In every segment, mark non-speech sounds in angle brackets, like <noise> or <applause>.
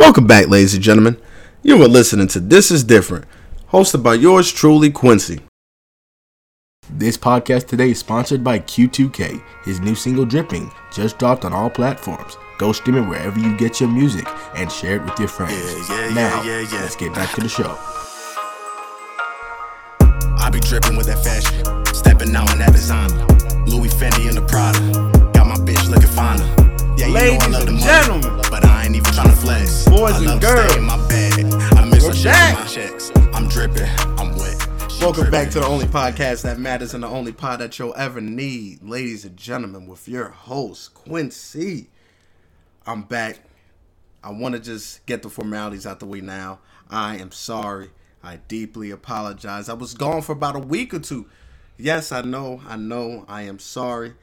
Welcome back, ladies and gentlemen. You are listening to This Is Different, hosted by yours truly, Quincy. This podcast today is sponsored by Q2K. His new single Dripping just dropped on all platforms. Go stream it wherever you get your music and share it with your friends. Yeah, yeah, now, yeah, yeah, yeah. let's get back to the show. I be dripping with that fashion, stepping out in that designer. Louis Fendi and the Prada, got my bitch looking finer. Yeah, you Ladies know I love the and money, gentlemen. I ain't even tryna flex. Boys I and girls. in my bag. I miss We're back. checks. I'm dripping, I'm wet. She Welcome back to the only podcast that matters and the only pod that you'll ever need, ladies and gentlemen, with your host, Quincy. I'm back. I want to just get the formalities out the way now. I am sorry. I deeply apologize. I was gone for about a week or two. Yes, I know. I know. I am sorry.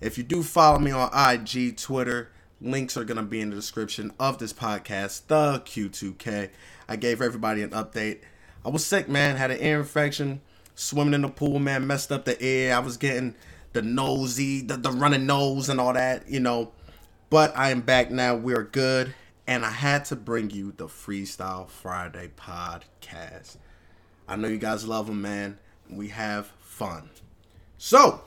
If you do follow me on IG, Twitter, links are going to be in the description of this podcast, the Q2K. I gave everybody an update. I was sick, man. Had an ear infection. Swimming in the pool, man. Messed up the air. I was getting the nosy, the, the running nose, and all that, you know. But I am back now. We're good. And I had to bring you the Freestyle Friday podcast. I know you guys love them, man. We have fun. So,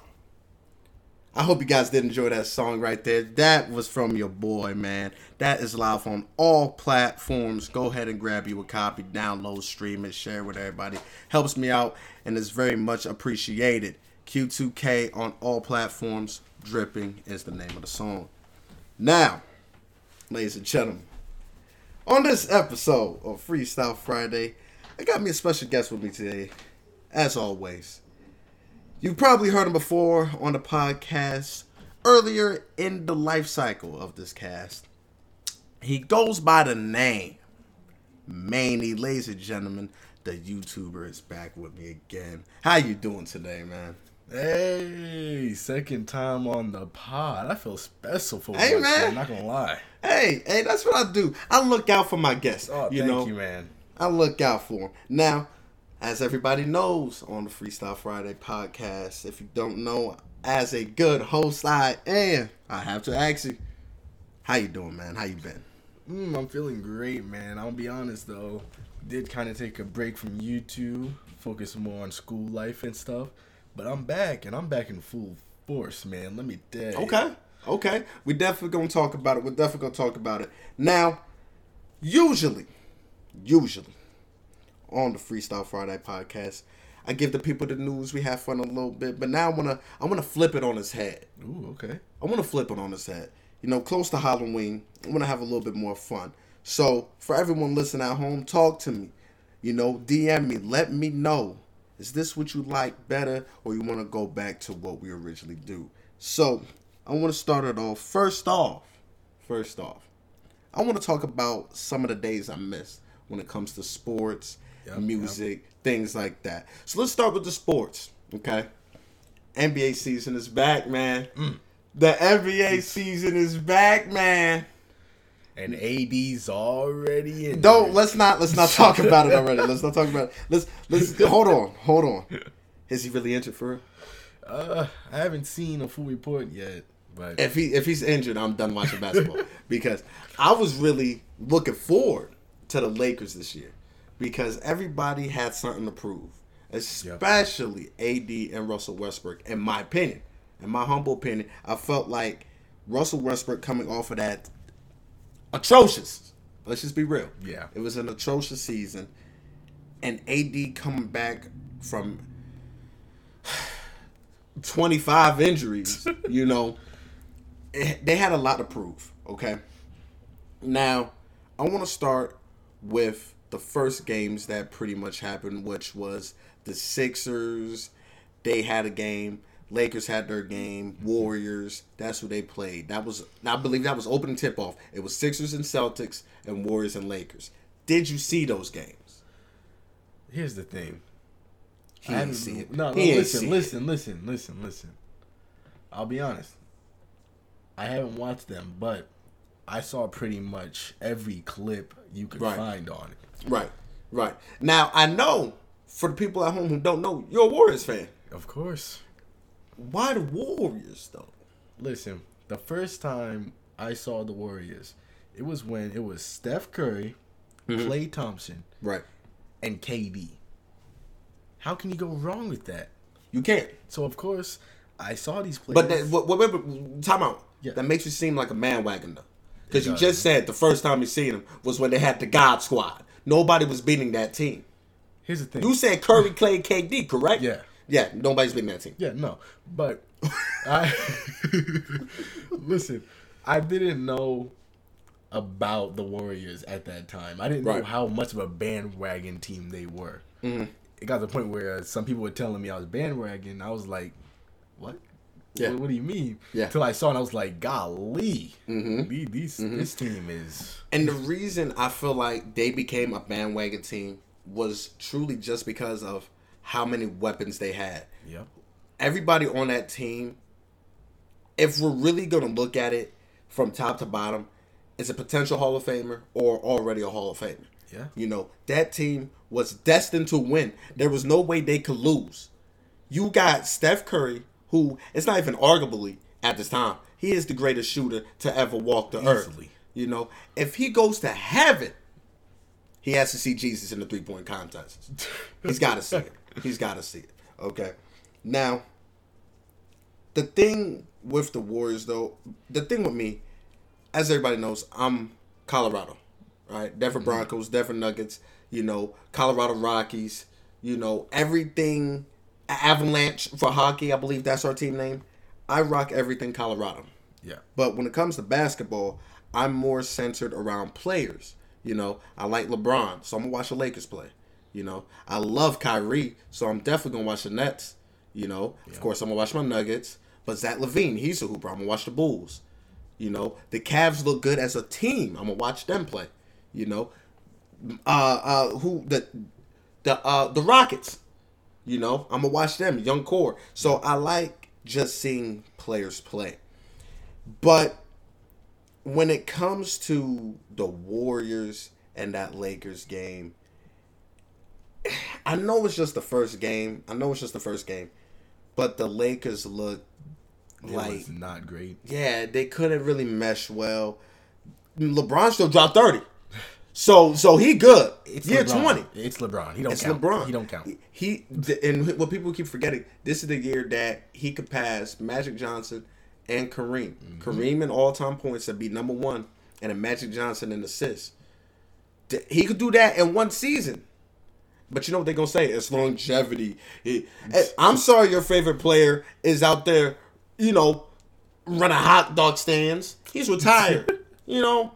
I hope you guys did enjoy that song right there. That was from your boy, man. That is live on all platforms. Go ahead and grab you a copy, download, stream it, share it with everybody. Helps me out and is very much appreciated. Q2K on all platforms. Dripping is the name of the song. Now, ladies and gentlemen, on this episode of Freestyle Friday, I got me a special guest with me today, as always. You've probably heard him before on the podcast earlier in the life cycle of this cast. He goes by the name Manny, ladies and gentlemen. The YouTuber is back with me again. How you doing today, man? Hey, second time on the pod. I feel special for Hey, once, man. I'm not gonna lie. Hey, hey, that's what I do. I look out for my guests. Oh, you thank know, you, man. I look out for them. Now, as everybody knows on the Freestyle Friday podcast, if you don't know, as a good host I am, I have to ask you, how you doing, man? How you been? Mm, I'm feeling great, man. I'll be honest though. Did kind of take a break from YouTube, focus more on school life and stuff. But I'm back, and I'm back in full force, man. Let me tell you. Okay, okay. We definitely gonna talk about it. We're definitely gonna talk about it. Now, usually, usually, on the Freestyle Friday podcast, I give the people the news. We have fun a little bit, but now I wanna I wanna flip it on its head. Ooh, okay. I want to flip it on its head. You know, close to Halloween, I want to have a little bit more fun. So, for everyone listening at home, talk to me. You know, DM me. Let me know. Is this what you like better, or you want to go back to what we originally do? So, I want to start it off. First off, first off, I want to talk about some of the days I missed when it comes to sports, Yep, music, things like that. So, let's start with the sports, okay? NBA season is back, man. The NBA season is back, man. And AD's already in. Don't there. let's not let's not talk <laughs> about it already. Let's not talk about it. Let's let's hold on, hold on. Is he really injured for real? Uh, I haven't seen a full report yet, but If he if he's injured, I'm done watching basketball <laughs> because I was really looking forward to the Lakers this year because everybody had something to prove, especially AD and Russell Westbrook. In my opinion, in my humble opinion, I felt like Russell Westbrook coming off of that atrocious. Let's just be real. Yeah. it was an atrocious season, and AD coming back from <sighs> 25 injuries, <laughs> you know, it- they had a lot to prove, okay? Now, I want to start with the first games that pretty much happened, which was the Sixers. They had a game. Lakers had their game. Mm-hmm. Warriors. That's who they played. That was, I believe, that was opening tip off. It was Sixers and Celtics and Warriors and Lakers. Did you see those games? here's the thing. He I haven't- see it. No, no, listen, listen, listen, listen, listen. I'll be honest. I haven't watched them, but I saw pretty much every clip you could Right. find on it. Right, right. Now I know for the people at home who don't know, you're a Warriors fan. Of course. Why the Warriors though? Listen, the first time I saw the Warriors, It was when it was Steph Curry, mm-hmm. Klay Thompson, Right. and KD. How can you go wrong with that? You can't. So of course, I saw these players. But that, what, what, what, time out. Yeah. That makes you seem like a bandwagon though, because you just said the first time you seen him was when they had the God Squad. Nobody was beating that team. here's the thing. You said Curry, Klay, KD, correct? Yeah. Yeah. Nobody's beating that team. Yeah, no, but I <laughs> listen. I didn't know about the Warriors at that time. I didn't know how much of a bandwagon team they were. Mm-hmm. It got to the point where some people were telling me I was bandwagon. I was like, "What? Yeah. What, what do you mean?" Yeah. Till I saw it, I was like, "Golly, mm-hmm. these, these this team is." And the reason I feel like they became a bandwagon team was truly just because of how many weapons they had. Yep. Everybody on that team, if we're really going to look at it from top to bottom, is a potential Hall of Famer or already a Hall of Famer. Yeah. You know, that team was destined to win. There was no way they could lose. You got Steph Curry, who it's not even arguably at this time, he is the greatest shooter to ever walk the earth. You know, if he goes to heaven, he has to see Jesus in the three point contest. <laughs> He's got to see it. He's got to see it. Okay. Now, the thing with the Warriors, though, the thing with me, as everybody knows, I'm Colorado, right? Denver mm-hmm. Broncos, Denver Nuggets, you know, Colorado Rockies, you know, everything Avalanche for hockey, I believe that's our team name. I rock everything Colorado. Yeah. But when it comes to basketball, I'm more centered around players. You know, I like LeBron, so I'm gonna watch the Lakers play. You know, I love Kyrie, so I'm definitely gonna watch the Nets. You know, of course I'm gonna watch my Nuggets. But Zach LaVine, he's a hooper. I'm gonna watch the Bulls. You know, the Cavs look good as a team. I'm gonna watch them play. You know, uh, uh, who the the uh the Rockets. You know, I'm gonna watch them, young core. So I like just seeing players play. But when it comes to the Warriors and that Lakers game, I know it's just the first game. I know it's just the first game, but the Lakers look It like not great. yeah, they couldn't really mesh well. LeBron still dropped thirty, so so he good. It's yeah, LeBron. twenty. It's LeBron. He don't count. It's count. LeBron. He don't count. He and what people keep forgetting. This is the year that he could pass Magic Johnson and Kareem. Mm-hmm. Kareem in all time points to be number one, and a Magic Johnson in assists. He could do that in one season. But you know what they're gonna say? It's longevity. He- eh, I'm sorry, your favorite player is out there, you know, running hot dog stands. He's retired. <laughs> you know,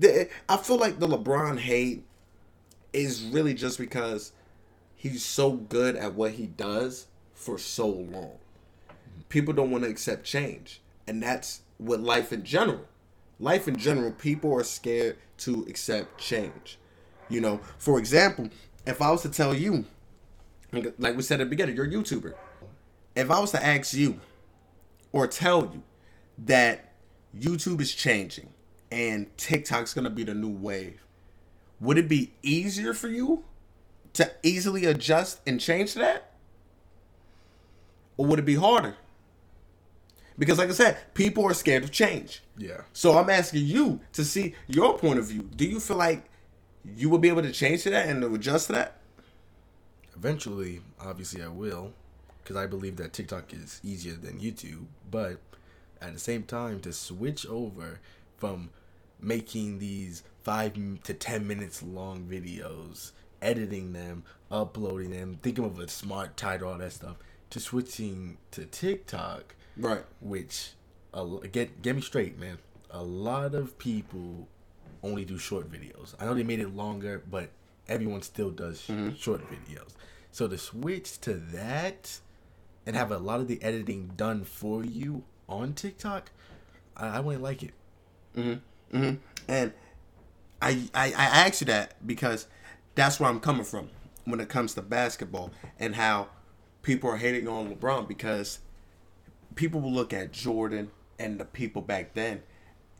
The- I feel like the LeBron hate is really just because he's so good at what he does for so long. People don't want to accept change. And that's with life in general. Life in general, people are scared to accept change. You know, for example, if I was to tell you, like we said at the beginning, you're a YouTuber. If I was to ask you or tell you that YouTube is changing and TikTok's gonna be the new wave, would it be easier for you to easily adjust and change that? Or would it be harder? Because like I said, people are scared of change. Yeah. So I'm asking you to see your point of view. Do you feel like you will be able to change to that and to adjust to that? Eventually, obviously, I will, because I believe that TikTok is easier than YouTube. But at the same time, to switch over from making these five to ten minutes long videos, editing them, uploading them, thinking of a smart title, all that stuff, to switching to TikTok, Right. which a, get get me straight, man. A lot of people only do short videos. I know they made it longer, but everyone still does sh- mm-hmm. short videos. So to switch to that and have a lot of the editing done for you on TikTok, I, I wouldn't like it. Mm-hmm. Mm-hmm. And I, I I asked you that because that's where I'm coming from when it comes to basketball and how people are hating on LeBron because people will look at Jordan and the people back then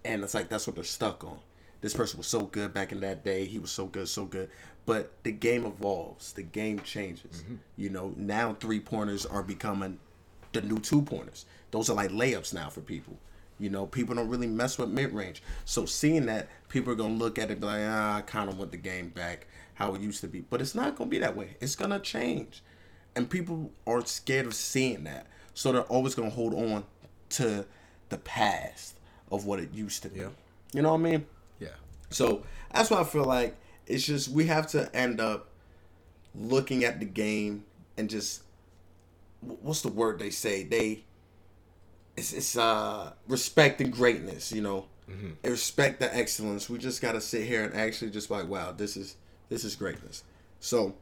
and it's like that's what they're stuck on. This person was so good back in that day. He was so good, so good. But the game evolves. The game changes. Mm-hmm. You know, now three pointers are becoming the new two pointers. Those are like layups now for people. You know, people don't really mess with mid range. So seeing that, people are gonna look at it and be like, ah, I kind of want the game back how it used to be. But it's not gonna be that way. It's gonna change, and people are scared of seeing that. So they're always gonna hold on to the past of what it used to be. Yeah. You know what I mean? Yeah. So that's why I feel like it's just we have to end up looking at the game and just what's the word they say they it's, it's uh respecting greatness you know and respect the excellence we just got to sit here and actually just like wow this is this is greatness so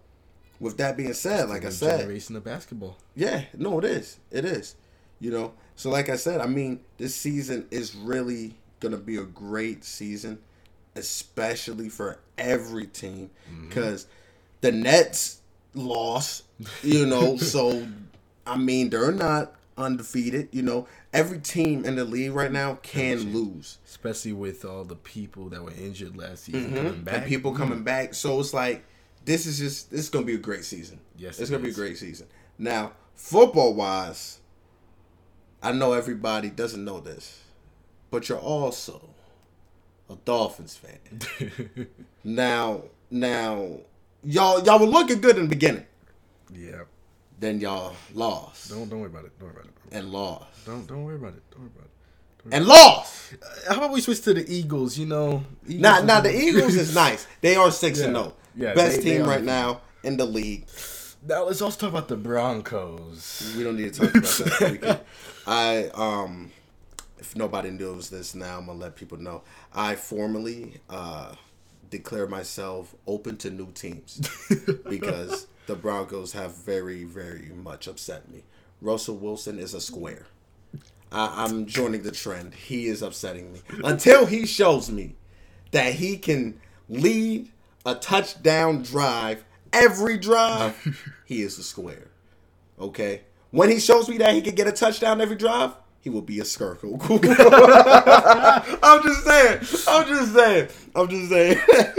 with that being said like i said generation of basketball. yeah, no, it is. It is. You know, so like I said, I mean, this season is really gonna be a great season, especially for every team, because the Nets lost. You know, <laughs> so I mean, they're not undefeated. You know, every team in the league right now can lose. Especially with all the people that were injured last season mm-hmm. coming back. and people mm. coming back. So it's like this is just this is gonna be a great season. Yes, it's it gonna be a great season. Now, football wise, I know everybody doesn't know this, but you're also a Dolphins fan. <laughs> now, now, y'all y'all were looking good in the beginning. yeah. Then y'all lost Don't don't worry about it. Don't worry about it. and lost Don't don't worry about it. Don't worry about it. and lost. How about we switch to the Eagles? You know, Eagles now the Eagles is <laughs> nice. They are six and Yeah. zero. Yeah, Best they- they team are right now in the league. Now let's also talk about the Broncos. We don't need to talk about that. Can- <laughs> I um, if nobody knows this now, I'm gonna let people know. I formally uh, declare myself open to new teams <laughs> because the Broncos have very, very much upset me. Russell Wilson is a square. I, I'm joining the trend. He is upsetting me until he shows me that he can lead a touchdown drive every drive. he is a square. Okay. When he shows me that he can get a touchdown every drive, he will be a circle. <laughs> I'm just saying. I'm just saying. I'm just saying.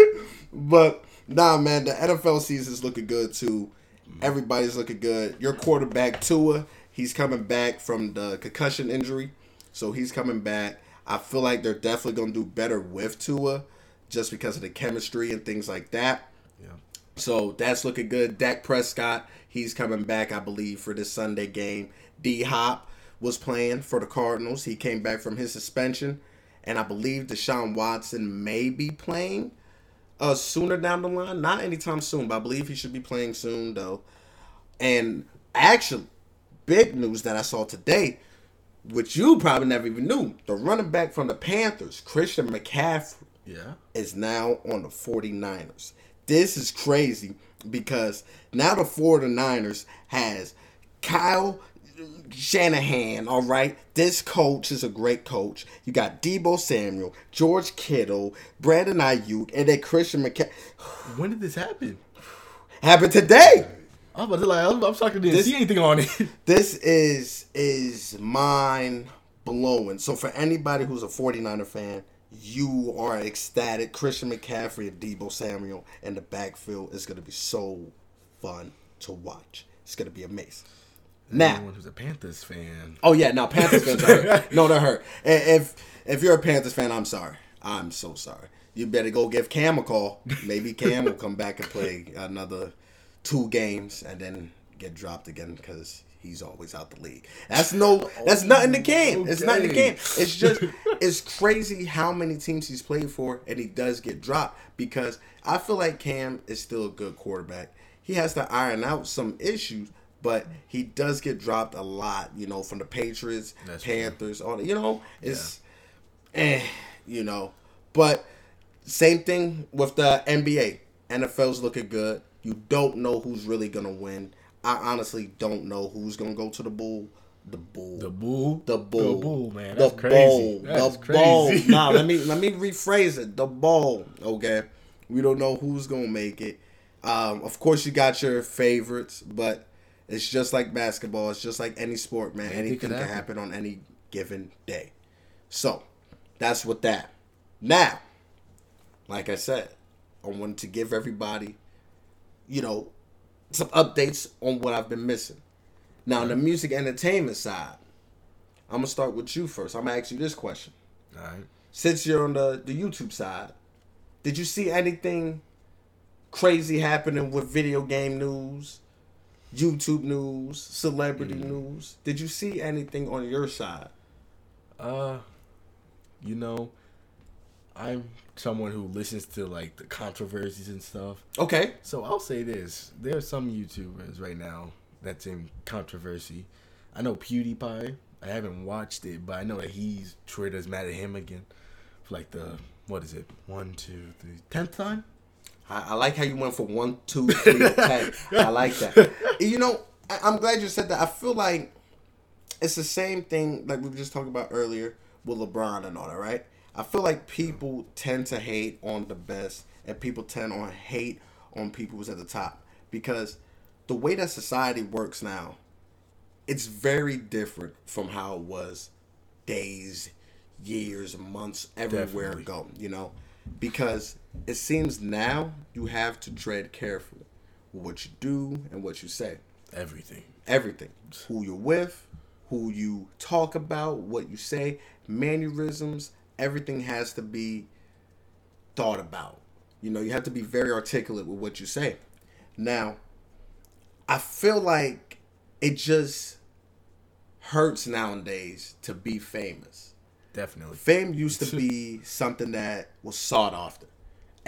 <laughs> but nah, man, the NFL season's looking good too. Mm-hmm. Everybody's looking good. Your quarterback Tua, he's coming back from the concussion injury, so he's coming back. I feel like they're definitely gonna do better with Tua, just because of the chemistry and things like that. Yeah. So that's looking good. Dak Prescott, he's coming back, I believe, for this Sunday game. D Hop was playing for the Cardinals. He came back from his suspension. And I believe Deshaun Watson may be playing uh, sooner down the line. Not anytime soon, but I believe he should be playing soon, though. And actually, big news that I saw today, which you probably never even knew the running back from the Panthers, Christian McCaffrey Yeah. is now on the 49ers. This is crazy because now the 49ers has Kyle Shanahan, all right? This coach is a great coach. You got Deebo Samuel, George Kittle, Brandon Aiyuk, and then Christian McCaffrey. When did this happen? Happened today. I'm about to like, I'm, I'm I didn't This- see anything on it. <laughs> This is is mind blowing. So for anybody who's a 49er fan, you are ecstatic. Christian McCaffrey and Deebo Samuel in the backfield is gonna be so fun to watch. It's gonna be amazing. Now, Anyone who's a Panthers fan. oh yeah, now Panthers fans are hurt. <laughs> No, they're hurt. If if you're a Panthers fan, I'm sorry. I'm so sorry. You better go give Cam a call. Maybe Cam will come back and play another two games and then get dropped again because he's always out the league. That's no. That's not in the game. <laughs> It's not in the game. It's just it's crazy how many teams he's played for and he does get dropped because I feel like Cam is still a good quarterback. He has to iron out some issues, but he does get dropped a lot. You know, from the Patriots, That's true. Panthers, all you know, it's eh, you know. But same thing with the NBA. NFL's looking good. You don't know who's really gonna win. I honestly don't know who's gonna go to the bull. The bull. The bull. The bull. The bull, man. The That's crazy. bowl. That's the bowl. nah, let me <laughs> let me rephrase it. The bowl. Okay. We don't know who's gonna make it. Um, of course you got your favorites, but it's just like basketball. It's just like any sport, man. Anything Anything can happen. happen on any given day. So that's what that. Now, like I said, I wanted to give everybody, you know, some updates on what I've been missing. Now, on the music entertainment side, I'm gonna start with you first. I'm gonna ask you this question. All right. Since you're on the the YouTube side, did you see anything crazy happening with video game news, YouTube news, celebrity news? Did you see anything on your side? Uh, you know, I'm someone who listens to like the controversies and stuff. Okay. So I'll say this: there are some YouTubers right now that's in controversy. I know PewDiePie. I haven't watched it, but I know that he's Twitter's mad at him again for like the what is it? One, two, three, tenth time. I, I like how you went for one, two, <laughs> three, ten. I like that. <laughs> You know, I, I'm glad you said that. I feel like it's the same thing like we were just talking about earlier with LeBron and all that, right? I feel like people tend to hate on the best, and people tend to hate on people who's at the top because the way that society works now, it's very different from how it was days, years, months, everywhere Definitely. ago. You know, because it seems now you have to tread carefully with what you do and what you say Everything. everything who you're with who you talk about what you say mannerisms everything has to be thought about you know you have to be very articulate with what you say now i feel like it just hurts nowadays to be famous Definitely. fame used to <laughs> be something that was sought after.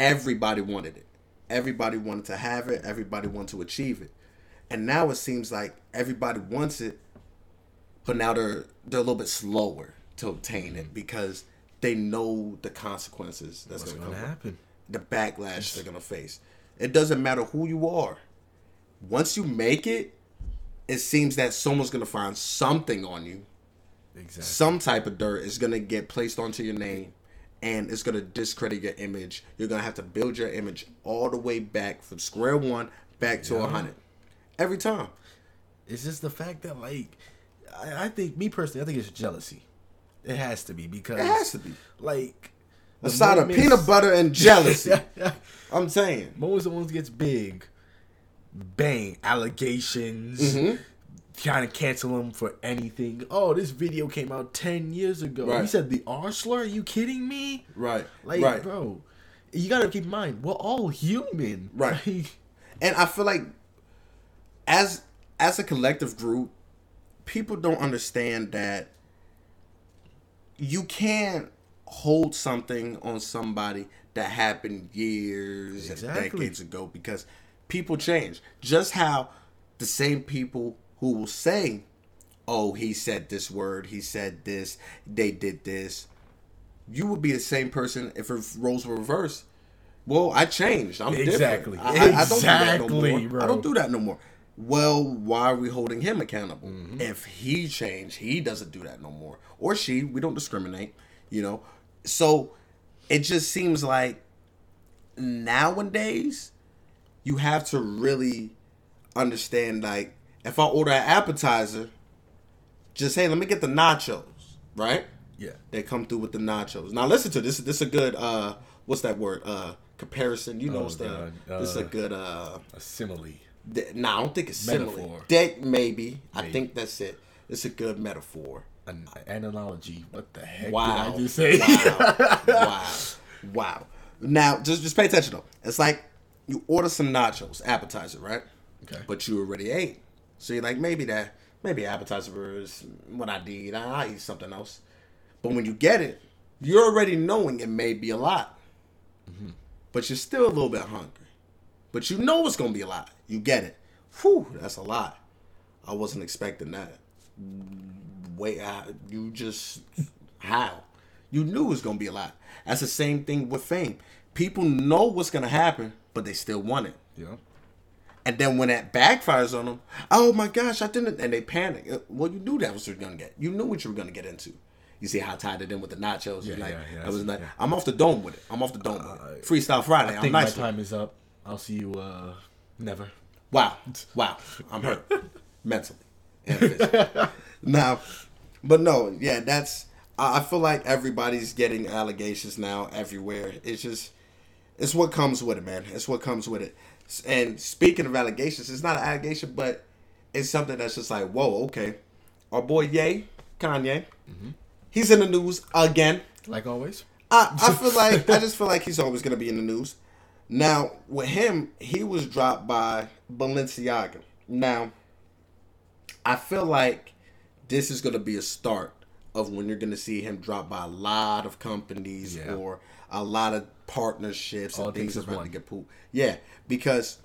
Everybody wanted it. Everybody wanted to have it. Everybody wanted to achieve it. And now it seems like everybody wants it, but now they're they're a little bit slower to obtain it mm. because they know the consequences that's going to happen? The backlash they're going to face. It doesn't matter who you are. Once you make it, it seems that someone's going to find something on you Exactly. some type of dirt is gonna get placed onto your name and it's gonna discredit your image. You're gonna have to build your image all the way back from square one back to a Yeah. hundred. Every time. It's just the fact that like I, I think me personally, I think it's jealousy. It has to be because It has to be. like A side of peanut butter and jealousy. <laughs> I'm saying. Moments the ones gets big, bang, allegations, Mm-hmm. Trying to cancel him for anything. Oh, this video came out ten years ago. Right. He said the R slur. Are you kidding me? Right. Like, right. bro, you gotta keep in mind we're all human. Right. <laughs> Like, And I feel like as as a collective group, people don't understand that you can't hold something on somebody that happened years and decades ago because people change. Just how the same people who will say, "Oh, he said this word, he said this, they did this," you would be the same person if roles were reversed. Well, I changed. I'm Exactly. different. I, I- I don't do that no Exactly, more. bro. I don't do that no more. Well, why are we holding him accountable? Mm-hmm. If he changed, he doesn't do that no more. Or she. We don't discriminate. You know. So it just seems like nowadays you have to really understand. Like, if I order an appetizer, just hey, let me get the nachos, right? yeah, they come through with the nachos. Now listen to this. This is a good uh what's that word? Uh comparison. You know Oh, what's the God. this is a Uh, good uh a simile. th- nah, I don't think it's simile. Metaphor. That maybe. I think that's it. It's a good metaphor. An, an analogy. What the heck Wow. did I just say? Wow. <laughs> wow. Wow. Now just just pay attention though. It's like you order some nachos, appetizer, right? Okay. But you already ate. So you're like, maybe that maybe appetizer is what I need. I I'll eat something else. But when you get it, you're already knowing it may be a lot. Mm-hmm. But you're still a little bit hungry. But you know it's gonna be a lot. You get it. Whew, that's a lot. I wasn't expecting that. Wait, I, you just how? You knew it was gonna be a lot. That's the same thing with fame. People know what's gonna happen, but they still want it. yeah. And then when that backfires on them, oh my gosh, I didn't, and they panic. Uh, Well, you knew that was what you were gonna get. You knew what you were gonna get into. You see how I tied it in with the nachos. Yeah, like, yeah, yeah, I was like, yeah. I'm off the dome with it. I'm off the dome with it. Freestyle Friday. I I'm think nice. my time is up. I'll see you uh never. Wow, wow, I'm hurt <laughs> mentally and physically. <laughs> now, but no, yeah, that's. I feel like everybody's getting allegations now everywhere. It's just, it's what comes with it, man. It's what comes with it. And speaking of allegations, it's not an allegation, but it's something that's just like, whoa, okay. Our boy Ye Kanye. Mm-hmm. He's in the news again. Like always. I, I feel like I just feel like he's always gonna be in the news. Now with him, he was dropped by Balenciaga. Now, I feel like this is gonna be a start of when you're gonna see him dropped by a lot of companies Yeah. or a lot of partnerships All and things about to get pulled. Yeah, because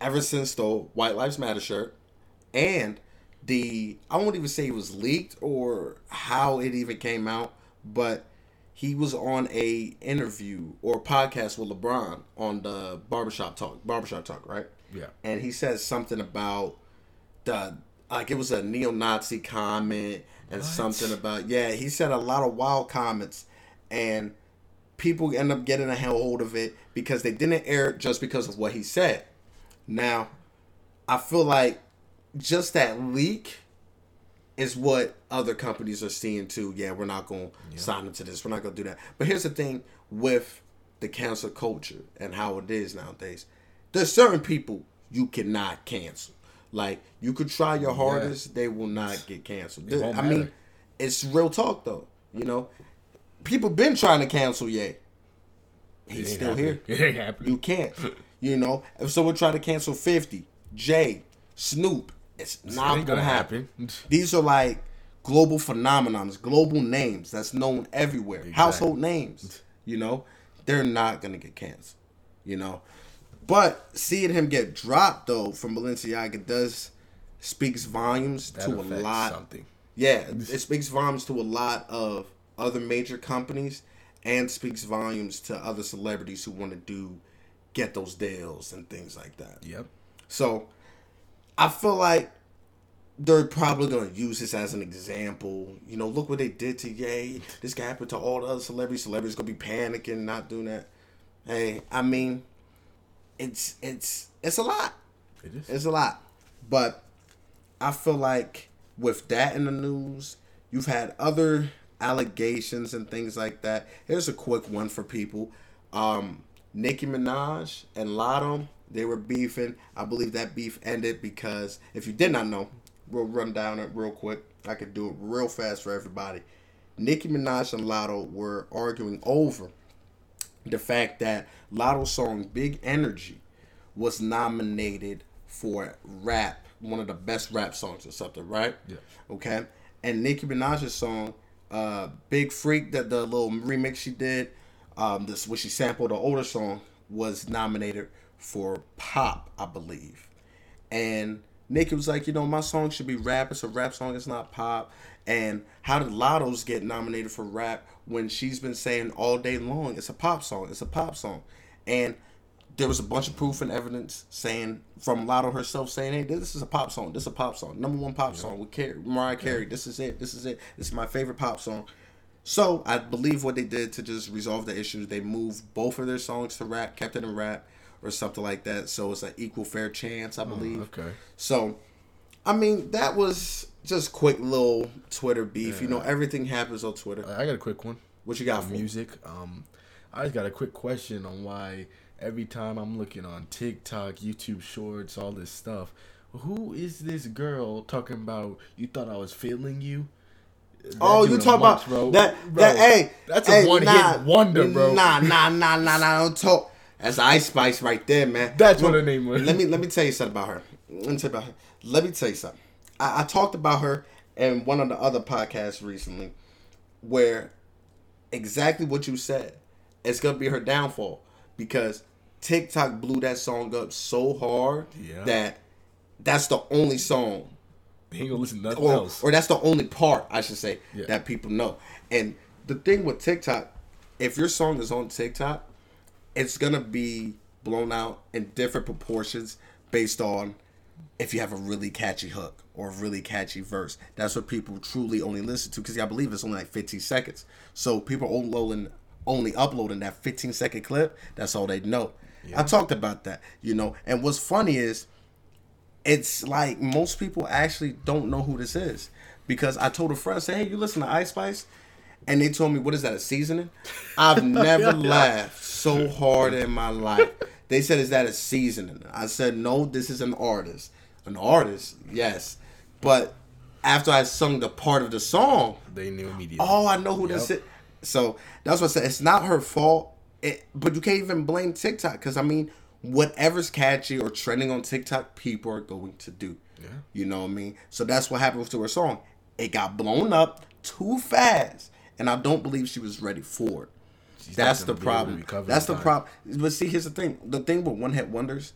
ever since the White Lives Matter shirt and the I won't even say it was leaked or how it even came out, but he was on a interview or podcast with LeBron on the barbershop talk, barbershop talk, right? Yeah. And he says something about the like it was a neo-Nazi comment and something about yeah, he said a lot of wild comments and people end up getting a hell hold of it because they didn't air it just because of what he said. Now, I feel like just that leak is what other companies are seeing too. Yeah, we're not going to sign into this. We're not going to do that. But here's the thing with the cancel culture and how it is nowadays. There's certain people you cannot cancel. Like you could try your hardest, they will not get canceled. I mean, it's real talk though. You know, people been trying to cancel Ye. He's still happening. here. <laughs> It ain't happening. You can't. You know, if someone try to cancel 50, Jay, Snoop, it's not ain't gonna, happen. happen. These are like global phenomenons, global names that's known everywhere, household names. You know, they're not gonna get canceled. You know, but seeing him get dropped though from Balenciaga does speaks volumes That to a lot. something. Yeah, it speaks volumes to a lot of other major companies and speaks volumes to other celebrities who want to do get those deals and things like that. Yep. So I feel like they're probably gonna use this as an example. You know, look what they did to Ye. This can happen to all the other celebrities. Celebrities gonna be panicking, not doing that. Hey, I mean, it's it's it's a lot. It is. It's a lot. But I feel like with that in the news, you've had other allegations and things like that. Here's a quick one for people. Um, Nicki Minaj and Latto, they were beefing. I believe that beef ended because if you did not know, we'll run down it real quick. I could do it real fast for everybody. Nicki Minaj and Latto were arguing over the fact that Latto's song Big Energy was nominated for rap, one of the best rap songs or something, right? Yeah. Okay. And Nicki Minaj's song, uh, Big Freak, that the little remix she did, um, this where she sampled an older song, was nominated for pop, I believe. And Nicki was like, you know, my song should be rap. It's a rap song. It's not pop. And how did Latto's get nominated for rap when she's been saying all day long it's a pop song? It's a pop song. And there was a bunch of proof and evidence saying from Latto herself saying, "Hey, this is a pop song. This is a pop song. Number one pop song with Carrie, Mariah Carey. This is it. This is it. This is my favorite pop song." So I believe what they did to just resolve the issues, they moved both of their songs to rap, kept it in rap, or something like that. So it's an equal fair chance, I believe. okay. So, I mean, that was just quick little Twitter beef. You know, everything happens on Twitter. I got a quick one. What you got me? music. Um, I just got a quick question on why every time I'm looking on TikTok, YouTube Shorts, all this stuff, who is this girl talking about? You thought I was failing you? That Oh, you doing talk a bunch, about that? Bro, that hey, that's a hey, one-hit wonder, bro. Nah, nah, nah, nah, nah. Don't talk. That's Ice Spice right there, man. That's what her name was. Let me let me tell you something about her. Let me tell you about her. Let me tell you something. I, I talked about her in one of the other podcasts recently, where exactly what you said. It's gonna be her downfall because TikTok blew that song up so hard Yeah. that that's the only song He ain't gonna listen to nothing or, else. or that's the only part I should say Yeah. that people know. And the thing with TikTok, if your song is on TikTok, it's gonna be blown out in different proportions based on if you have a really catchy hook or a really catchy verse. That's what people truly only listen to because I believe it's only like 15 seconds. So people are only uploading, only uploading that 15 second clip. That's all they know. I talked about that, you know. And what's funny is it's like most people actually don't know who this is because I told a friend, I said, "Hey, you listen to Ice Spice," and they told me, "What is that? A seasoning?" I've <laughs> never laughed so hard in my life. They said, "Is that a seasoning?" I said, "No, this is an artist. An artist, yes, but." after I sung the part of the song, They knew immediately. oh, I know who this is. So that's what I said. It's not her fault, it, but you can't even blame TikTok because I mean, whatever's catchy or trending on TikTok, people are going to do. Yeah. You know what I mean? So that's what happened to her song. It got blown up too fast, and I don't believe she was ready for it. She's That's the gonna be able to problem. That's the time. problem. But see, here's the thing. The thing with one hit wonders,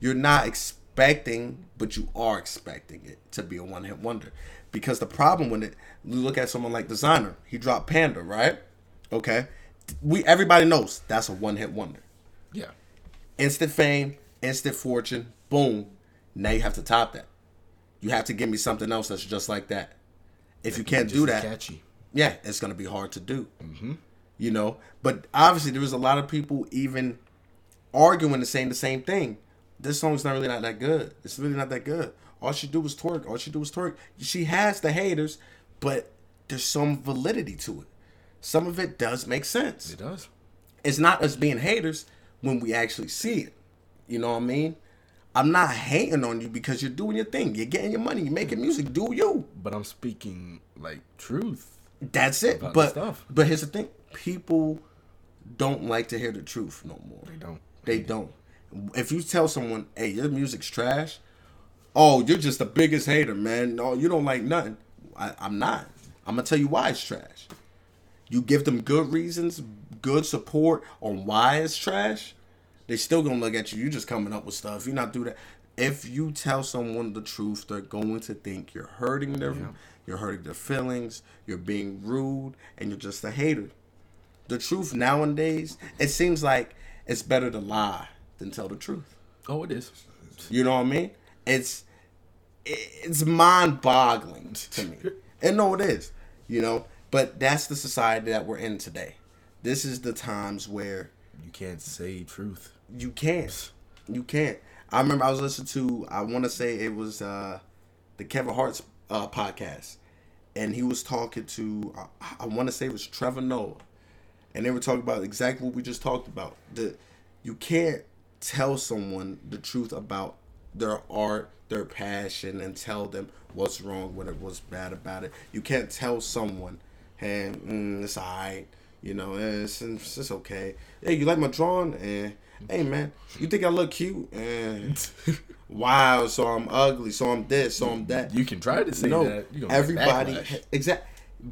you're not expecting, but you are expecting it to be a one hit wonder. Because the problem with it, you look at someone like Desiigner. He dropped Panda, right? Okay. We everybody knows that's a one hit wonder. Yeah. Instant fame, instant fortune, boom. Now you have to top that. You have to give me something else that's just like that. If you can't do that, Catchy. yeah, it's gonna be hard to do. Mm-hmm. You know, but obviously there was a lot of people even arguing and saying the same thing. This song's not really not that good. It's really not that good. All she do is twerk. All she do is twerk. She has the haters, but there's some validity to it. Some of it does make sense It does. it's not us being haters when we actually see it. You know what I mean? I'm not hating on you because you're doing your thing. You're getting your money. You're making music. Do you? But I'm speaking like truth. That's it. But but here's the thing: people don't like to hear the truth no more. They don't. They don't. If you tell someone, "Hey, your music's trash," oh, you're just the biggest hater, man. No, you don't like nothing. I, I'm not. I'm gonna tell you why it's trash. You give them good reasons, good support on why it's trash. They still gonna look at you. You just coming up with stuff. You not do that. If you tell someone the truth, they're going to think you're hurting them. You're hurting their feelings. You're being rude, and you're just a hater. The truth nowadays, it seems like it's better to lie than tell the truth. Oh, it is. You know what I mean? It's it's mind-boggling to me. <laughs> And no, it is. You know, but that's the society that we're in today. This is the times where You can't say truth. you can't. You can't. I remember I was listening to. I want to say it was uh, the Kevin Hart's uh, podcast, and he was talking to. I, I want to say it was Trevor Noah, and they were talking about exactly what we just talked about. The you can't tell someone the truth about their art, their passion, and tell them what's wrong with it, what's bad about it. You can't tell someone, "Hey, mm, it's alright." You know, it's, it's, it's okay. Hey, you like my drawing? Eh. Hey, man, you think I look cute? Eh. <laughs> wow, so I'm ugly, so I'm this, so I'm that. You can try to say no, that. Everybody, exactly.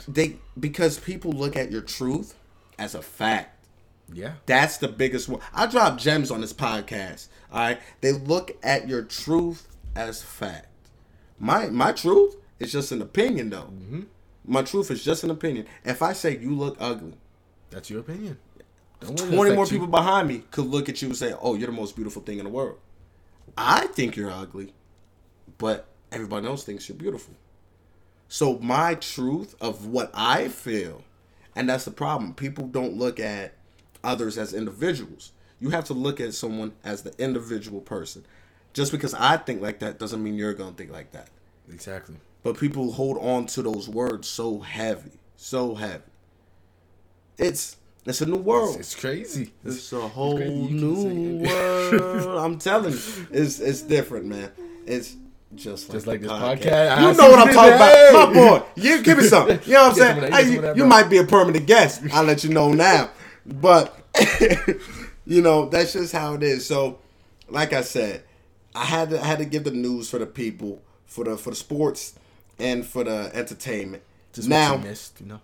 They because people look at your truth as a fact. Yeah. That's the biggest one. I drop gems on this podcast. All right, they look at your truth as fact. My my truth is just an opinion, though. Mm-hmm. My truth is just an opinion. If I say you look ugly, That's your opinion. Don't twenty more you. people behind me could look at you and say, "Oh, you're the most beautiful thing in the world." I think you're ugly, but everybody else thinks you're beautiful. So my truth of what I feel, and that's the problem. People don't look at others as individuals. You have to look at someone as the individual person. Just because I think like that doesn't mean you're gonna think like that. Exactly. But people hold on to those words so heavy, so heavy. It's it's a new world. It's crazy. It's a whole can new world. <laughs> I'm telling you, it's it's different, man. It's just like, Just like this podcast. podcast. You know what I'm talking hey! about, my boy. You give me something. You know what I'm <laughs> saying? Hey, you, you might be a permanent guest. I'll let you know now. But <laughs> you know that's just how it is. So, like I said, I had to I had to give the news for the people, for the for the sports, and for the entertainment. Just now, what you missed, you know.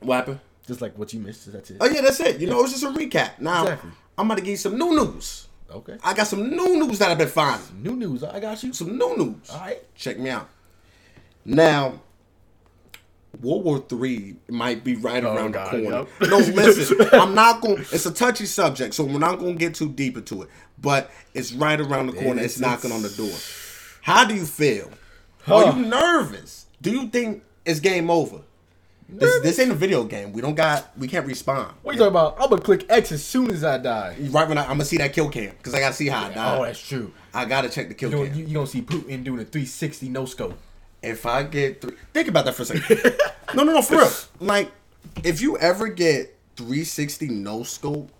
what happened? Just like what you missed. That's it. Oh yeah, that's it. You know, it's just a recap. Now Exactly. I'm about to give you some new news. Okay. I got some new news that I've been finding. New news. I got you. Some new news. All right. Check me out. Now, World War Three might be right Oh, around God, the corner. yep. No, <laughs> listen, I'm not going. It's a touchy subject, so we're not going to get too deep into it. But it's right around the corner. It's, It's- knocking on the door. How do you feel? Are you nervous? Do you think it's game over? This, this ain't a video game. We don't got. We can't respond. What you talking about? I'm gonna click X as soon as I die. Right when I, I'm gonna see that kill cam because I gotta see how I die. Oh, that's true. I gotta check the kill You cam. don't, you, you don't see Putin doing a 360 no scope. if I get three, think about that for a second. no, no, no, for real. <laughs> Like, if you ever get 360 no scope,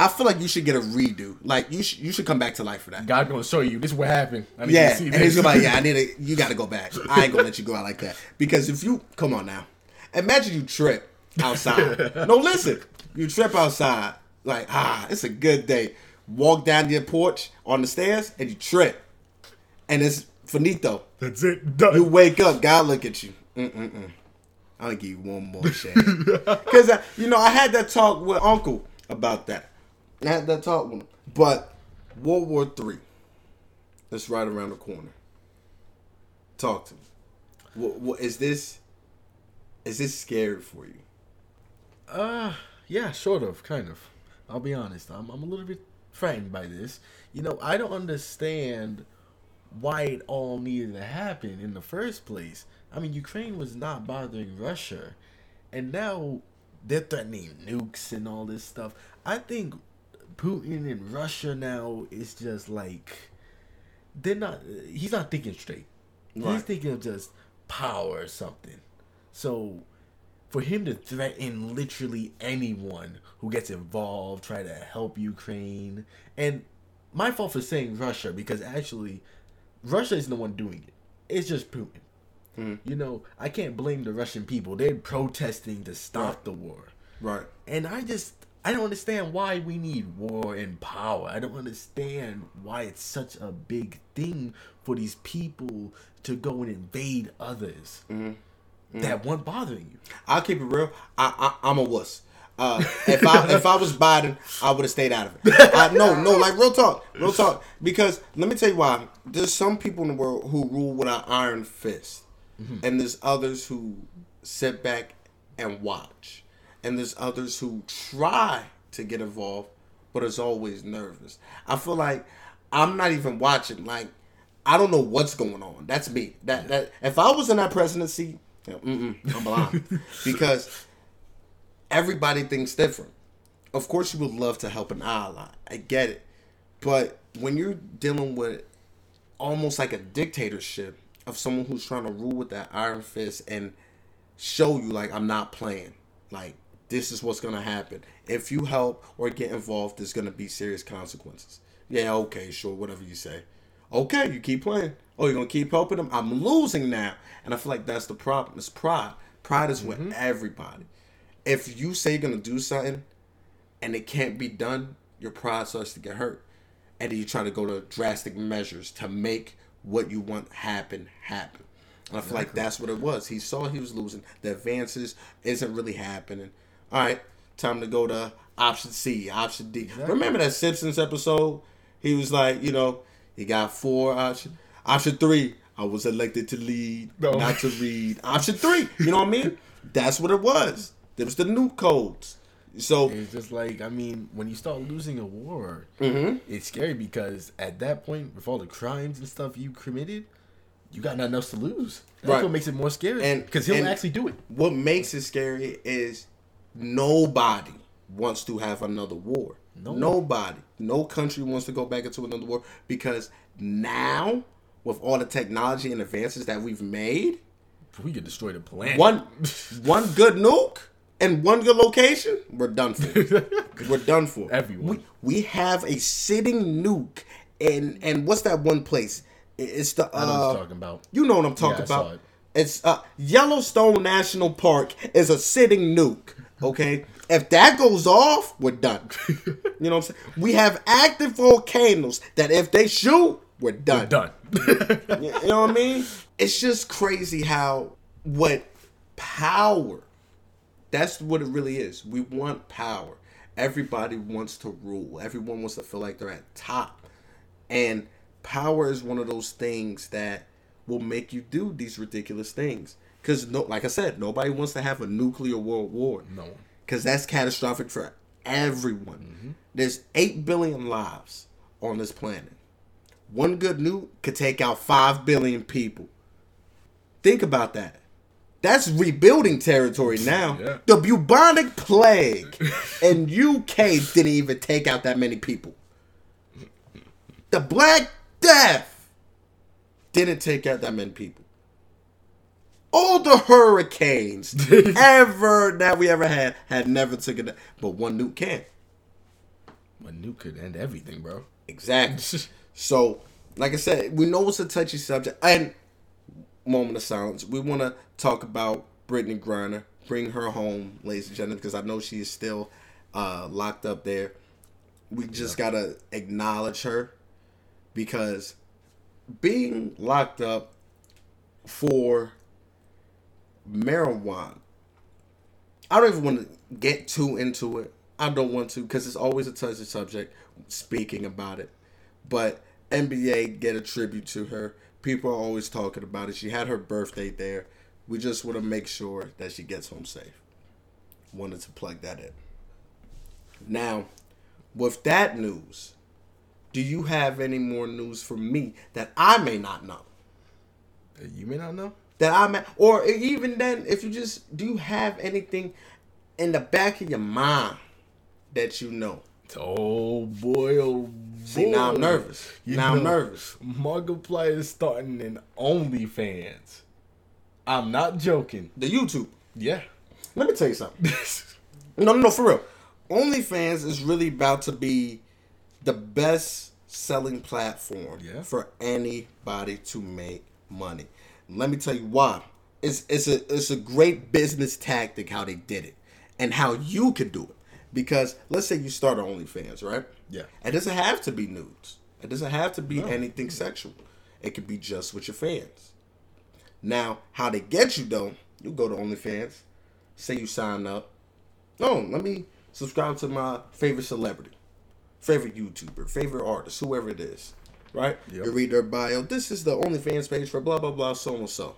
I feel like you should get a redo. Like you should you should come back to life for that. God gonna show you this is what happened. I need Yeah, to see and he's gonna be like, <laughs> yeah, I need to. You got to go back. I ain't gonna let you go out like that because if you come on now, imagine you trip outside. no, listen, you trip outside like ah, it's a good day. Walk down your porch on the stairs and you trip, and it's finito. That's it. Done. You wake up, God look at you. Mm-mm-mm. I'll give you one more shake. <laughs> Because, you know, I had that talk with Uncle about that. Had that talk him. But World War Three, that's right around the corner. Talk to me. What, what is this? Is this scary for you? Uh, yeah, sort of, kind of. I'll be honest. I'm, I'm a little bit frightened by this. You know, I don't understand why it all needed to happen in the first place. I mean, Ukraine was not bothering Russia, and now they're threatening nukes and all this stuff. I think Putin and Russia now is just like they're not. He's not thinking straight. He's thinking of just power or something. So for him to threaten literally anyone who gets involved, try to help Ukraine, and my fault for saying Russia because actually, Russia isn't the one doing it. It's just Putin. Hmm. You know, I can't blame the Russian people. They're protesting to stop Right. the war. Right. And I just I don't understand why we need war and power. I don't understand why it's such a big thing for these people to go and invade others that weren't bothering you. I'll keep it real. I, I I'm a wuss. Uh, if I if I was Biden, I would have stayed out of it. I, no, no, like real talk, real talk. Because let me tell you why. There's some people in the world who rule with an iron fist, and there's others who sit back and watch, and there's others who try to get involved, but is always nervous. I feel like I'm not even watching. Like I don't know what's going on. That's me. That that if I was in that presidency, I'm blind <laughs> because everybody thinks different. Of course, you would love to help an ally. I get it, but when you're dealing with almost like a dictatorship of someone who's trying to rule with that iron fist and show you like I'm not playing, like this is what's gonna happen. If you help or get involved, there's gonna be serious consequences. Yeah, okay, sure, whatever you say. Okay, you keep playing. Oh, you're gonna keep helping them. I'm losing now, and I feel like that's the problem. It's pride. Pride is with mm-hmm. everybody. If you say you're gonna do something and it can't be done, your pride starts to get hurt, and then you try to go to drastic measures to make what you want happen happen. And I feel like that's what it was. He saw he was losing. The advances isn't really happening. All right, time to go to option C, option D. Remember that Simpsons episode? He was like, you know, he got four options. Option three, I was elected to lead, No. not to read. Option three, you know what I mean? That's what it was. There was the new codes. So It's just like I mean, when you start losing a war, Mhm. it's scary because at that point, with all the crimes and stuff you committed, you got nothing else to lose. That's Right. what makes it more scary. And- because he'll actually do it. what makes it scary is nobody wants to have another war. No. Nobody, no country wants to go back into another war because now, with all the technology and advances that we've made, We could destroy the planet. one one good nuke and one good location, we're done for. <laughs> we're done for. Everyone. We, we have a sitting nuke, and and what's that one place? It's the I know what uh, you're talking about. you know what I'm talking Yeah, about. it. It's uh, Yellowstone National Park is a sitting nuke. Okay, if that goes off, we're done. <laughs> you know what I'm saying? We have active volcanoes that if they shoot, we're done. Done. <laughs> You you know what I mean? It's just crazy how what power. That's what it really is. We want power. Everybody wants to rule. Everyone wants to feel like they're at top. And power is one of those things that will make you do these ridiculous things. Cause no, like I said, nobody wants to have a nuclear world war. No one. Cause that's catastrophic for everyone. Mm-hmm. There's eight billion lives on this planet. One good nuke could take out five billion people. Think about that. That's rebuilding territory <laughs> now. Yeah. The bubonic plague in UK didn't even take out that many people. The Black Death didn't take out that many people. All the hurricanes <laughs> ever that we ever had had never taken that, but one nuke can. A nuke could end everything, bro. Exactly. <laughs> so, like I said, we know it's a touchy subject. And moment of silence. We want to talk about Brittney Griner. Bring her home, ladies and gentlemen, because I know she is still uh, locked up there. We just gotta acknowledge her because being locked up for marijuana. I don't even want to get too into it. I don't want to because it's always a touchy subject speaking about it. But NBA get a tribute to her. People are always talking about it. She had her birthday there. We just want to make sure that she gets home safe. Wanted to plug that in. Now, with that news, do you have any more news for me that I may not know? You may not know. That I may, or even then, if you just do you have anything in the back of your mind that you know? Oh boy, oh boy. See, now I'm nervous. now I'm nervous. Markiplier is starting an OnlyFans. I'm not joking. The YouTube. Yeah. Let me tell you something. <laughs> No, no, no, for real. OnlyFans is really about to be the best selling platform Yeah. for anybody to make money. Let me tell you why. It's it's a it's a great business tactic how they did it and how you could do it. Because let's say you start on OnlyFans, right? Yeah. It doesn't have to be nudes. It doesn't have to be anything sexual. It could be just with your fans. Now, how they get you though, you go to OnlyFans, say you sign up. Oh, let me subscribe to my favorite celebrity, favorite YouTuber, favorite artist, whoever it is. Right? Yep. You read their bio. This is the OnlyFans page for blah blah blah, so and so.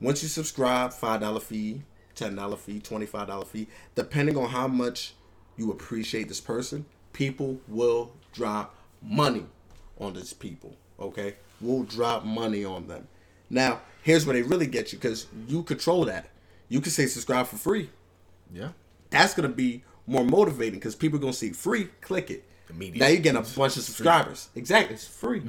Once you subscribe, five dollar fee, ten dollar fee, twenty five dollar fee, depending on how much you appreciate this person, people will drop money on these people. Okay, will drop money on them. Now, here's where they really get you because you control that. You can say subscribe for free. Yeah. That's gonna be more motivating because people are gonna see free, click it. Immediate. Now you're getting a bunch of subscribers. Exactly, it's free.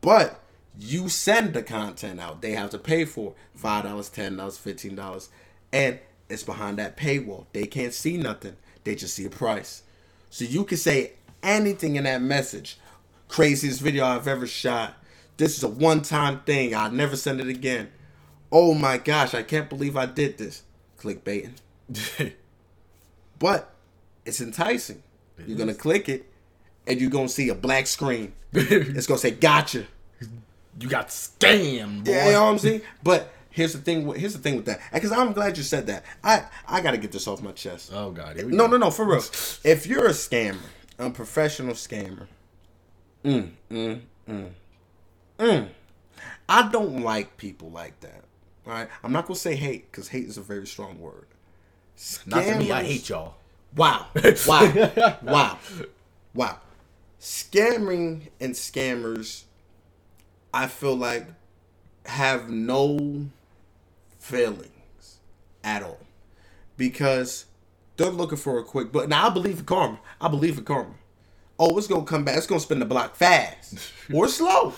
But you send the content out. They have to pay for five dollars, ten dollars, fifteen dollars, and it's behind that paywall. They can't see nothing. They just see a price. So you can say anything in that message. Craziest video I've ever shot. This is a one-time thing. I'll never send it again. Oh my gosh, I can't believe I did this. Clickbaiting. <laughs> But it's enticing. you're gonna click it, and you're gonna see a black screen. <laughs> it's gonna say "Gotcha." you got scammed, boy. Yeah, you know what I'm saying. But here's the thing. with- Here's the thing with that. Because I'm glad you said that. I I gotta get this off my chest. Oh god. Here we No, go. no, no, for real. If you're a scammer, a professional scammer, mm, mm, mm, mm. I don't like people like that. All right, I'm not gonna say hate because hate is a very strong word. Not to me. I hate y'all. Wow. <laughs> Wow. wow. Wow. Scamming and scammers, I feel like, have no feelings at all. Because they're looking for a quick but now I believe in karma. I believe in karma. Oh, it's gonna come back, it's gonna spin the block fast. <laughs> or slow.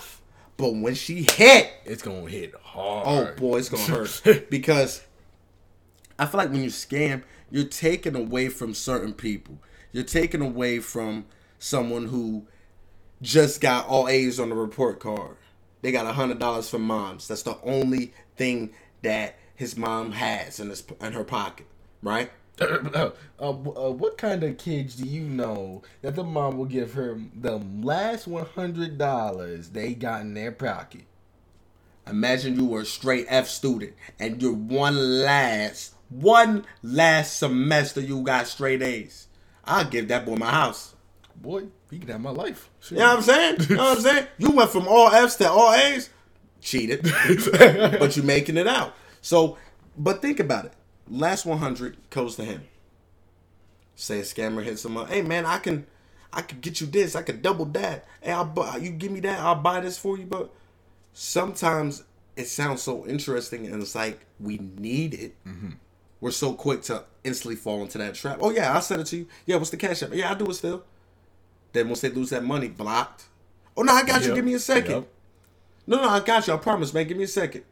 But when she hit, It's gonna hit hard. Oh boy, it's gonna hurt <laughs> because I feel like when you scam, you're taking away from certain people. You're taking away from someone who just got all A's on the report card. They got a hundred dollars from moms. That's the only thing that his mom has in his in her pocket, right? <coughs> uh, uh, what kind of kids do you know that the mom will give her the last one hundred dollars they got in their pocket? Imagine you were a straight F student and you're one last, one last semester you got straight A's. I'll give that boy my house. Boy, he can have my life. Shit. You know what I'm saying? You know what I'm <laughs> saying? You went from all F's to all A's. Cheated. <laughs> but you're making it out. So, but think about it. Last 100 goes to him. Say a scammer hits him up. Hey man, I can, I can get you this. I can double that. Hey, I'll buy. You give me that. I'll buy this for you. But sometimes it sounds so interesting, and it's like we need it. Mm-hmm. We're so quick to instantly fall into that trap. Oh yeah, I'll send it to you. Yeah, what's the cash app? Yeah, I'll do it still. Then once they lose that money, blocked. Oh no, I got you. Give me a second. Yep. No, no, I got you. I promise, man. Give me a second.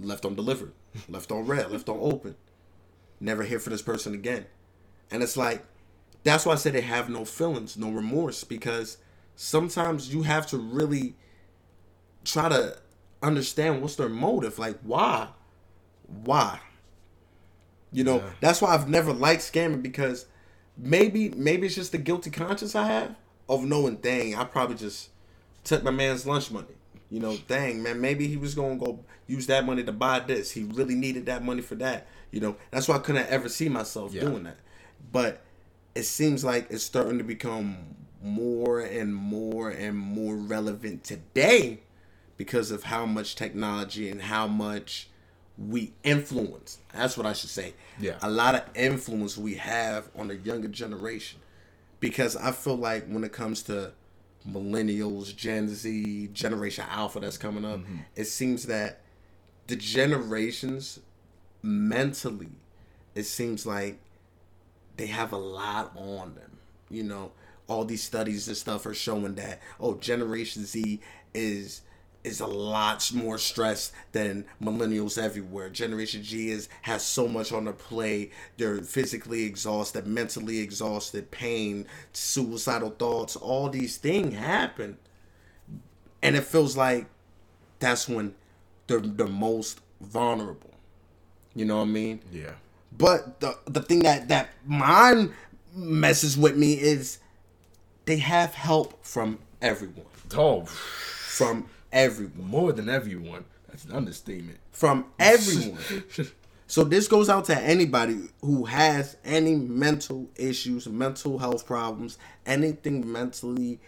Left on delivered, left on read, left on open. Never hear from this person again. And it's like that's why I say they have no feelings, no remorse, because sometimes you have to really try to understand what's their motive. Like, why? Why? You know, Yeah. that's why I've never liked scamming because maybe maybe it's just the guilty conscience I have of knowing, dang, I probably just took my man's lunch money. You know, dang man, maybe he was gonna go use that money to buy this. He really needed that money for that. You know, that's why I couldn't ever see myself Yeah. doing that. But it seems like it's starting to become more and more and more relevant today because of how much technology and how much we influence. That's what I should say. Yeah. A lot of influence we have on the younger generation. Because I feel like when it comes to millennials, Gen Z, Generation Alpha that's coming up, mm-hmm. it seems that the generations mentally, it seems like they have a lot on them. You know, all these studies and stuff are showing that oh, Generation Z is is a lot more stressed than millennials everywhere. Generation G is has so much on their plate. They're physically exhausted, mentally exhausted, pain, suicidal thoughts, all these things happen. And it feels like that's when they're the most vulnerable. You know what I mean? Yeah. But the the thing that that mine messes with me is they have help from everyone. Oh, From everyone. more than everyone. That's an understatement. From everyone. <laughs> so this goes out to anybody who has any mental issues, mental health problems, anything mentally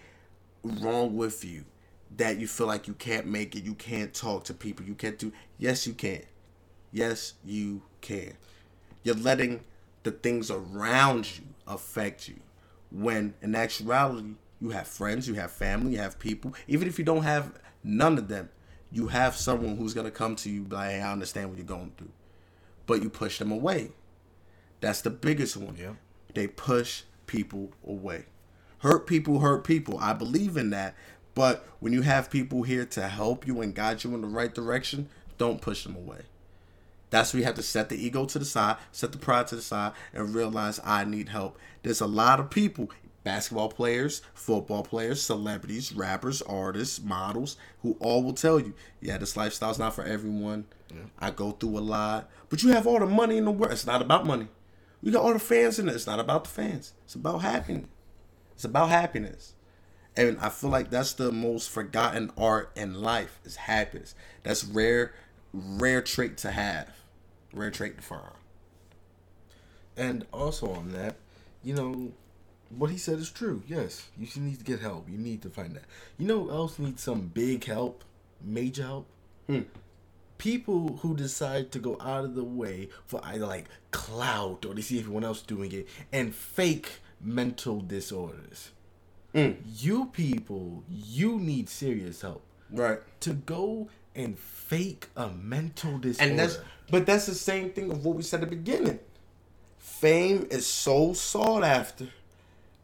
wrong with you that you feel like you can't make it, you can't talk to people, you can't do yes you can. Yes, you can. You're letting the things around you affect you. When in actuality, you have friends, you have family, you have people. Even if you don't have none of them, you have someone who's gonna come to you like, hey, I understand what you're going through. But you push them away. That's the biggest one. Yeah. They push people away. Hurt people hurt people. I believe in that. But when you have people here to help you and guide you in the right direction, don't push them away. That's where you have to set the ego to the side, set the pride to the side, and realize I need help. There's a lot of people, basketball players, football players, celebrities, rappers, artists, models, who all will tell you, yeah, this lifestyle's not for everyone. I go through a lot. But you have all the money in the world. It's not about money. You got all the fans in it. It's not about the fans. It's about happiness. It's about happiness. And I feel like that's the most forgotten art in life is happiness. That's rare, rare trait to have. Rare trait to find. And also on that, you know, what he said is true. Yes, you need to get help. You need to find that. You know who else needs some big help, major help? Hmm. People who decide to go out of the way for either like clout or they see everyone else doing it and fake mental disorders. Mm. You people, you need serious help. Right. To go and fake a mental disorder. And that's but that's the same thing of what we said at the beginning. Fame is so sought after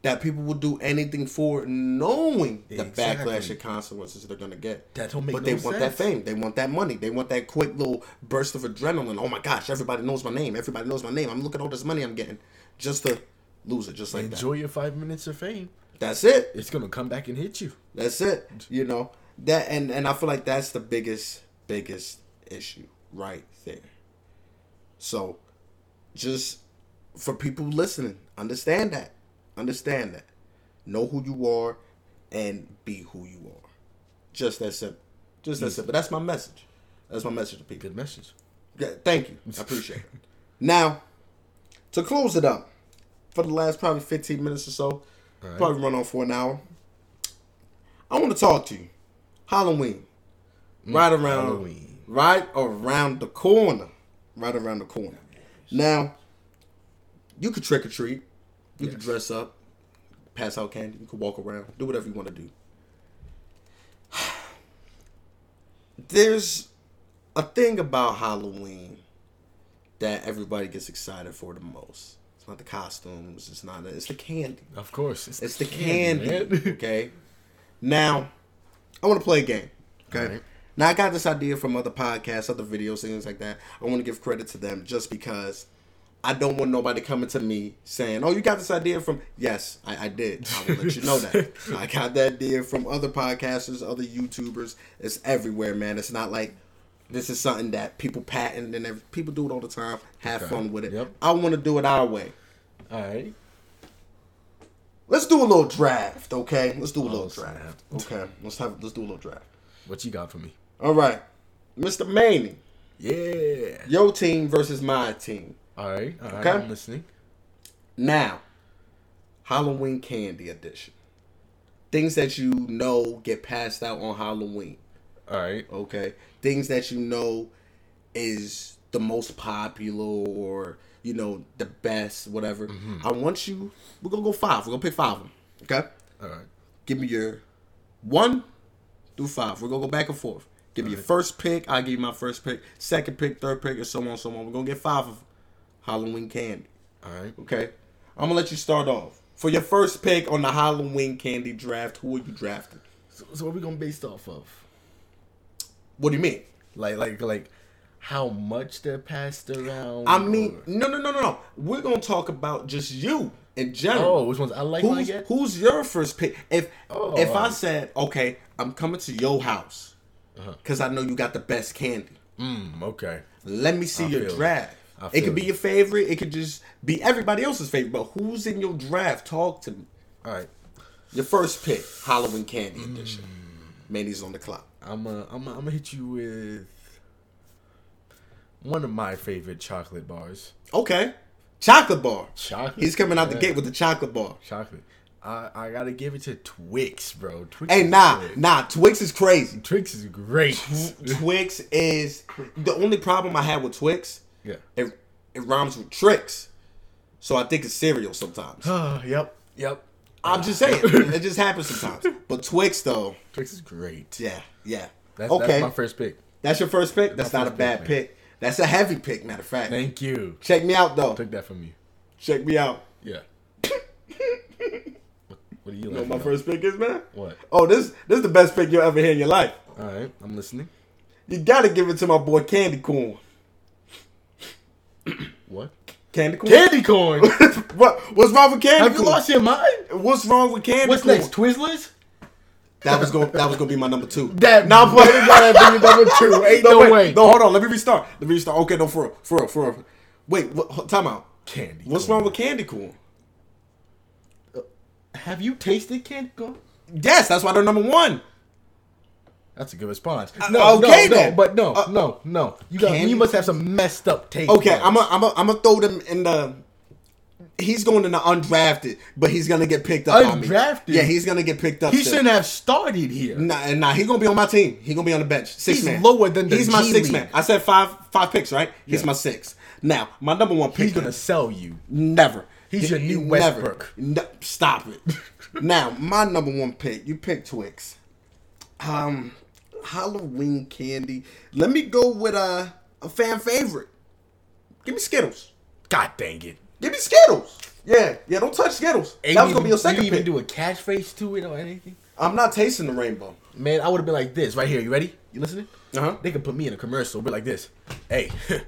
that people will do anything for knowing the backlash and consequences they're gonna get. That don't make But they no want that fame. They want that money. They want that quick little burst of adrenaline. Oh my gosh, everybody knows my name. Everybody knows my name. I'm looking at all this money I'm getting. Just to lose it, just like that. enjoy your five minutes of fame. That's it. It's gonna come back and hit you. That's it. You know that, and and I feel like that's the biggest biggest issue right there. So, just for people listening, understand that, understand that, know who you are, and be who you are. Just that simple. Just that simple. That's my message. That's my message to people. Good message. Yeah, thank you. I appreciate it. <laughs> Now, to close it up, for the last probably 15 minutes or so, right. probably run on for an hour. I want to talk to you. Halloween. right around Mm, Halloween. right around the corner. Right around the corner. Now, you could trick or treat. You could Yes. dress up, pass out candy, you could walk around, do whatever you want to do. <sighs> There's a thing about Halloween that everybody gets excited for the most. It's not the costumes, it's not it's the candy. Of course. It's the candy. man. <laughs> okay. Now, I want to play a game. Okay. Now I got this idea from other podcasts, other videos, things like that. I want to give credit to them just because I don't want nobody coming to me saying, "Oh, you got this idea from?" Yes, I, I did. I will let you know that <laughs> I got that idea from other podcasters, other YouTubers. It's everywhere, man. It's not like this is something that people patent and every, people do it all the time. Have Okay. fun with it. Yep. I want to do it our way. All right. Let's do a little draft, okay? Let's do a little Oh, snap. draft. Okay, let's have let's do a little draft. What you got for me? All right, Mr. Manny, Yeah. your team versus my team. All right. All right. Okay. I'm listening. Now, Halloween candy edition. Things that you know get passed out on Halloween. All right. Okay, things that you know is the most popular or you know the best, whatever. Mm-hmm. I want you. We're gonna go five. We're gonna pick five of them. Okay. All right. give me your one through five. We're gonna go back and forth. Give me your first pick. I give you my first pick. Second pick, third pick, and so on, so on. We're gonna get five of Halloween candy. All right. Okay. I'm gonna let you start off for your first pick on the Halloween candy draft. Who are you drafting? So, so what are we gonna based off of? What do you mean? Like, like, like, how much they're passed around? I mean, or- no, no, no, no, no. We're gonna talk about just you in general. oh, which ones I like? when I who's, your first pick? If Oh, if I said, okay, I'm coming to your house Uh-huh. because I know you got the best candy. Mm, okay. Let me see I your draft. It could be your favorite. It could just be everybody else's favorite. But who's in your draft? Talk to me. All right. Your first pick, Halloween Candy Mm. Edition. Manny's on the clock. I'm uh, I'm uh, I'm gonna hit you with one of my favorite chocolate bars. Okay. Chocolate bar. Chocolate. He's coming out the gate with the chocolate bar. Chocolate. I I gotta give it to Twix, bro. Twix Hey, nah, good. nah. Twix is crazy. Twix is great. Twix is <laughs> the only problem I have with Twix. Yeah. It it rhymes with tricks, so I think it's cereal sometimes. <sighs> yep. Yep. I'm just saying, it just happens sometimes. But Twix though, Twix is great. yeah, yeah. That's, okay, that's my first pick. That's your first pick. That's not a first bad pick, pick. That's a heavy pick. Matter of fact. Thank you. Check me out though. Took that from you. Check me out. Yeah. what, <laughs> what do you You know like? what my first pick is, man? What? Oh, this this is the best pick you'll ever hear in your life. All right, I'm listening. You gotta give it to my boy Candy Corn. <clears throat> What? Candy Corn. Candy corn. <laughs> what? What's wrong with Candy corn? Have you lost your mind? What's wrong with Candy corn? What's Corn? next? Twizzlers? That was going. That was gonna be my number two. That Now I'm playing. <laughs> gotta be number two. <laughs> Ain't no, wait, way. No, hold on. Let me restart. Let me restart. Okay, no, for real, for real, for real. Wait, what, time out. Candy. What's corn. wrong with candy corn? Uh, have you tasted candy corn? Yes, that's why they're number one. That's a good response. Uh, No, okay no, then. no, but no, Uh, no, no. You got. You must have some messed up taste. Okay. I'm gonna I'm I'm gonna throw them in the. He's going in the undrafted, but he's gonna get picked up. Undrafted? Yeah, he's gonna get picked up. He still. shouldn't have started here. Nah, nah, he's gonna be on my team. He's gonna be on the bench. Six He's man. lower than the He's my G six League. man. I said five five picks, right? He's Yeah. my six. Now, my number one pick. He's gonna sell you. never. He's your new Never. Westbrook. No, stop it. <laughs> now, my number one pick. You pick Twix. Um, Halloween candy. Let me go with a a fan favorite. Give me Skittles. God dang it. Give me Skittles. Yeah, yeah. Don't touch Skittles. Ain't that was gonna be your second you didn't pick. even do a catchphrase to it or anything. I'm not tasting the rainbow. Man, I would have been like this right here. You ready? You listening? Uh-huh. They could put me in a commercial, be like this. Hey, <laughs>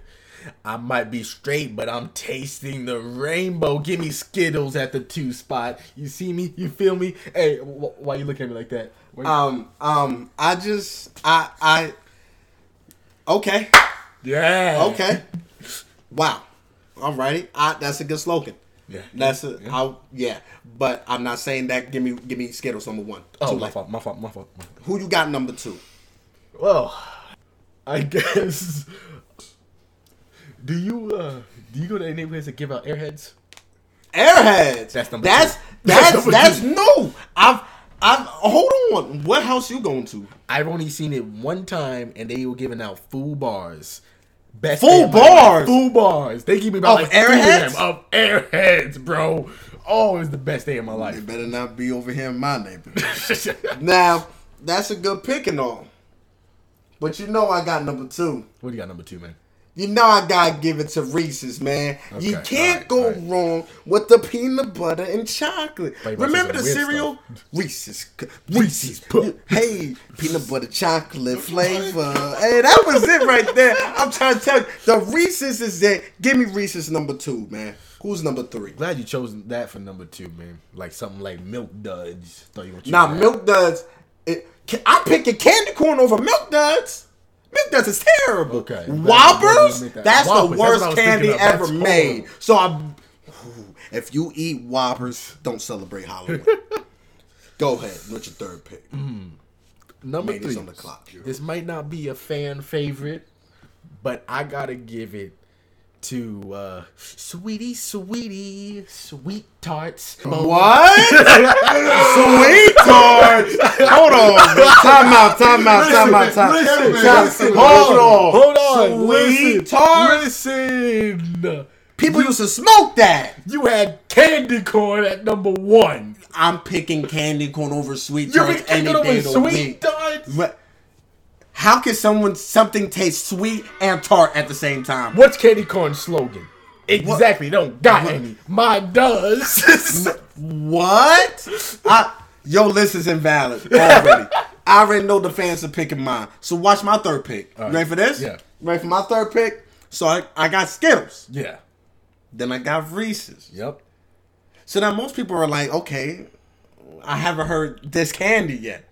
I might be straight, but I'm tasting the rainbow. Give me Skittles at the two spot. You see me? You feel me? Hey, wh- why you looking at me like that? You- Um, um. I just, I, I. Okay. yeah. Okay. Wow. Alrighty. I, that's a good slogan. Yeah. That's a, Yeah. I, yeah. But I'm not saying that. Give me, give me Skittles number one. Oh, my fault. My fault. My fault. My fault. Who you got number two? Well, I <laughs> guess. Do you uh do you go to any neighborhoods that give out airheads? Airheads. That's number That's two. that's <laughs> That's that's, number no. I've I've hold on. What house you going to? I've only seen it one time, and they were giving out full bars. Best Full day of my life. bars? full bars. They give me about Of like of Airheads? of airheads, bro. Oh, the best day of my They life. better not be over here in my neighborhood. <laughs> now that's a good pick and all. But you know I got number two. what do you got number two, man? You know I gotta give it to Reese's, man. you can't alright, go alright. wrong with the peanut butter and chocolate. Thought you about to Remember the cereal? stuff. <laughs> Reese's. Reese's Puff. Hey, peanut butter chocolate <laughs> flavor. hey, that was it right there. I'm trying to tell you, the Reese's is it. Give me Reese's number two, man. Who's number three? Glad you chose that for number two, man. Like something like Milk Duds. Thought you were Now, Milk Duds. It, I pick a candy corn over Milk Duds. Milk Duds is terrible. Okay. Whoppers? That- That's Whoppers, the worst was candy ever That's made. So I'm. If you eat Whoppers, don't celebrate Halloween. <laughs> Go ahead. What's your third pick? Mm. Number Ladies three. on the clock. This might not be a fan favorite, but I gotta give it to uh Sweetie Sweetie Sweet Tarts. What? <laughs> Sweet tarts. Hold on. bro. Time out. Time out. Time out. Time Listen, listen, Hold on. Hold on. Sweet listen, tarts. Listen. People used to smoke that. You had candy corn at number one. I'm picking candy corn over sweet You're tarts any picking over day of the sweet tarts. How can someone something taste sweet and tart at the same time? What's candy corn's slogan? Exactly. Don't got What? any. Mine does. What? I, your list is invalid already. I already know the fans are picking mine. So watch my third pick. right. Ready for this? Yeah. Ready for my third pick? So I, I got Skittles. yeah. Then I got Reese's. Yep. So now most people are like, okay, I haven't heard this candy yet.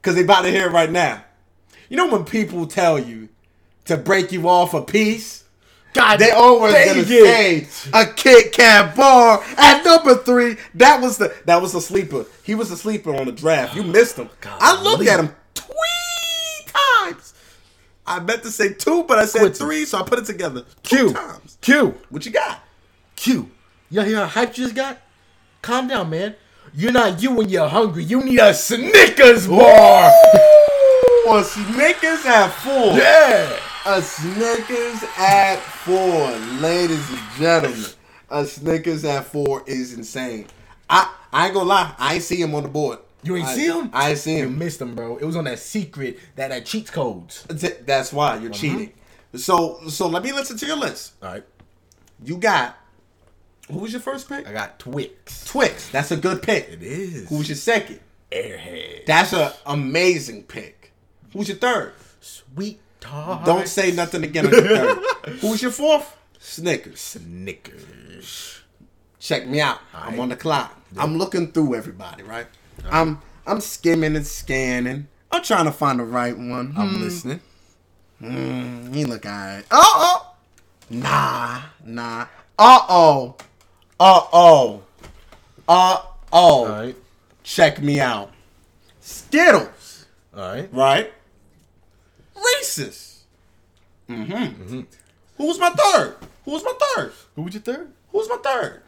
Because they about to hear it right now. You know when people tell you to break you off a piece? God, They always gonna it. say a Kit Kat bar at number three. That was the that was the sleeper. He was the sleeper on the draft. You missed him. I looked at him three times. I meant to say two, but I said Quit. three, so I put it together two Q. times. Q. What you got? Q. You hear how hype you just got? Calm down, man. You're not you when you're hungry. You need a Snickers bar. Or Snickers at four. Yeah. A Snickers at four, ladies and gentlemen. A Snickers at four is insane. I I ain't gonna lie, I ain't see him on the board. You ain't I, see him? I ain't see him. You missed him, bro. It was on that secret, that that cheat codes. That's why you're uh-huh. cheating. So so let me listen to your list. All right. You got who was your first pick? I got Twix. Twix. That's a good pick. It is. Who was your second? Airhead? That's an amazing pick. Who's your third? Sweet tart. Don't say nothing again on your third. <laughs> Who's your fourth? Snickers. Snickers. Check me out. I'm on the clock. I'm looking through everybody, right? I'm I'm skimming and scanning. I'm trying to find the right one. I'm listening. Hmm, he look alright. Uh oh. Nah, nah. Uh oh. Uh oh. Uh oh. All right. Check me out. Skittles, All right. right? Reese's. Mm-hmm. Who was my third? Who was my third? Who was your third? Who was my third?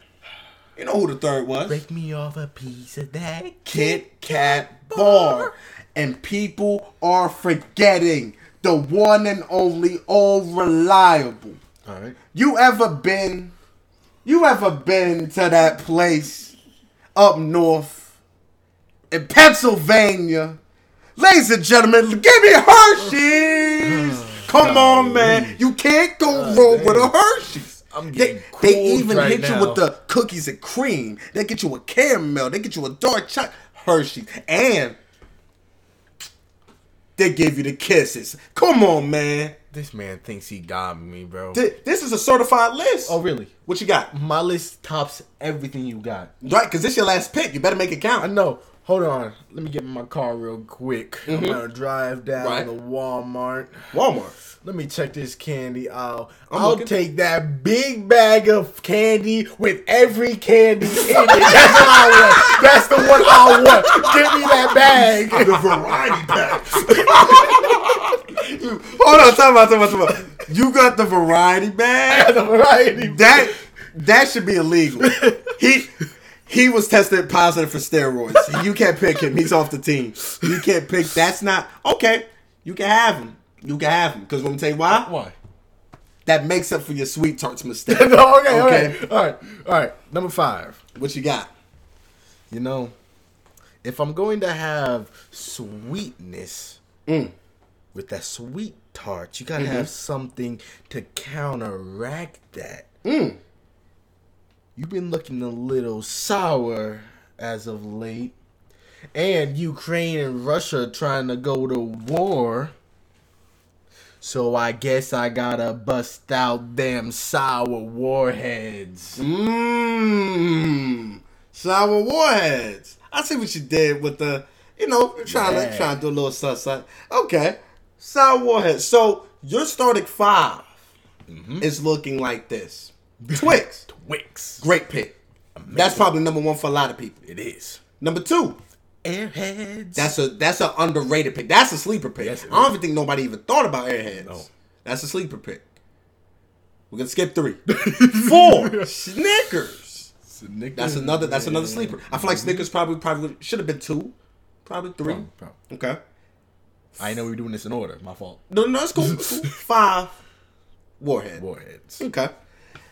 You know who the third was? Break me off a piece of that Kit Kat bar. And people are forgetting the one and only all reliable. All right. You ever been you ever been to that place up north in Pennsylvania? Ladies and gentlemen, give me Hershey's. <laughs> Come on, man. You can't go uh, wrong with a Hershey's. I'm They, getting they cold even right hit you with the cookies and cream. They get you a caramel. They get you a dark chocolate Hershey. And they give you the kisses. Come on, man. This man thinks he got me, bro. Th- This is a certified list. oh, really? What you got? My list tops everything you got. Right, because this your last pick. You better make it count. I know. Hold on. Let me get in my car real quick. I'm mm-hmm. gonna drive down Right. to Walmart. Walmart. Let me check this candy aisle. I'm I'll take that big bag of candy with every candy in it. <laughs> That's what I want. That's the one I want. Give me that bag. <laughs> The variety pack. <laughs> hold on, time about, time out, time out. You got the variety bag? the variety. That that should be illegal. He he was tested positive for steroids. You can't pick him. He's off the team. You can't pick. That's not okay. You can have him. You can have him. Because let me tell you why. Why? That makes up for your sweet tarts mistake. <laughs> no, okay, Okay. okay. All right. All right. Number five. What you got? You know, if I'm going to have sweetness Mm. with that sweet tart, You gotta Mm-hmm. have something to counteract that. Mm. You've been looking a little sour as of late. And Ukraine and Russia trying to go to war. So I guess I gotta bust out them sour warheads. Mmm. Sour warheads. I see what you did with the, you know, trying to trying to do a little suss. Okay. Sour warheads. So your starting 5 Mm-hmm. is looking like this. Twix. Twix. Great pick. That's probably number one for a lot of people. It is. Number two. Airheads. That's a that's an underrated pick. That's a sleeper pick. Yes, I don't even think nobody even thought about Airheads. No. That's a sleeper pick. We're gonna skip three. <laughs> Four. Snickers. That's another that's another sleeper. I feel like Snickers mm-hmm. probably probably should have been two. Probably three. Probably, probably. Okay. I know we were doing this in order. My fault. No, no, it's cool. It's cool. <laughs> Five. Warhead. Warheads. Okay.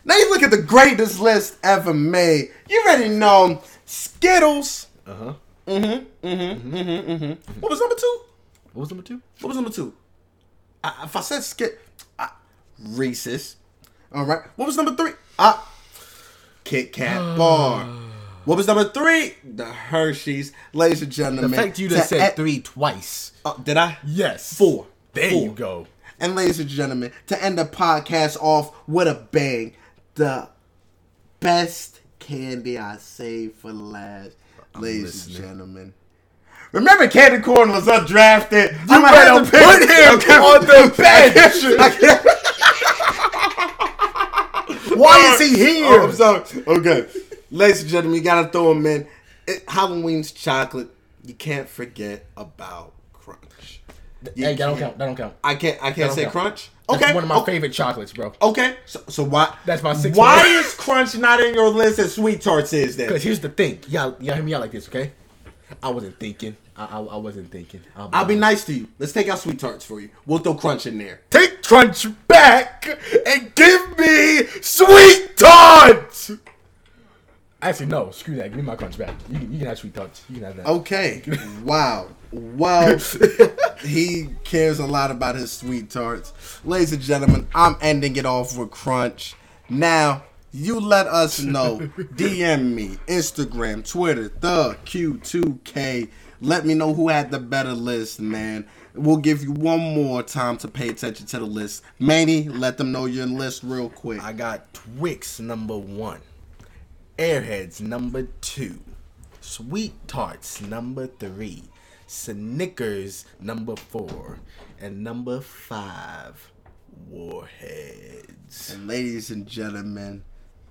Now you look at the greatest list ever made. You already know Skittles. Uh huh. Mhm. Mhm. Mhm. Mhm. What was number two? What was number two? What was number two? I, if I said Skit, Reese's. All right. What was number three? Ah, Kit Kat <sighs> bar. What was number three? The Hershey's, ladies and gentlemen. The fact you to just said three twice. uh, did I? Yes. Four. There Four. you go. And ladies and gentlemen, to end the podcast off with a bang, the best candy I saved for last. ladies listening. and gentlemen. Remember Candy Corn was undrafted. You better put him on the bench. <laughs> Why is he oh, here? Oh, I'm sorry. Okay. Ladies and gentlemen, you gotta throw him in. It, Halloween's chocolate. You can't forget about Crunch. You hey, that don't count. That don't count. I can't. I can't don't say count. Crunch. That's Okay. one of my okay. favorite chocolates, bro. Okay, so, so why? That's my six Why is Crunch not in your list as Sweet Tarts is then? Because here's the thing. Y'all, y'all hear me out like this, okay? I wasn't thinking. I, I, I wasn't thinking. I'll I'll be nice to you. Let's take out Sweet Tarts for you. We'll throw Crunch in there. Take Crunch back and give me sweet tarts. Actually, no. Screw that. Give me my Crunch back. You, can- you can have sweet tarts. You can have that. Okay. <laughs> wow. Well, <laughs> he cares a lot about his sweet tarts. Ladies and gentlemen, I'm ending it off with Crunch. Now, you let us know. <laughs> DM me, Instagram, Twitter, the Q2K. Let me know who had the better list, man. We'll give you one more time to pay attention to the list. Manny, let them know your list real quick. I got Twix number one, Airheads number two, Sweet Tarts number three, Snickers number four, and number five, Warheads. And ladies and gentlemen,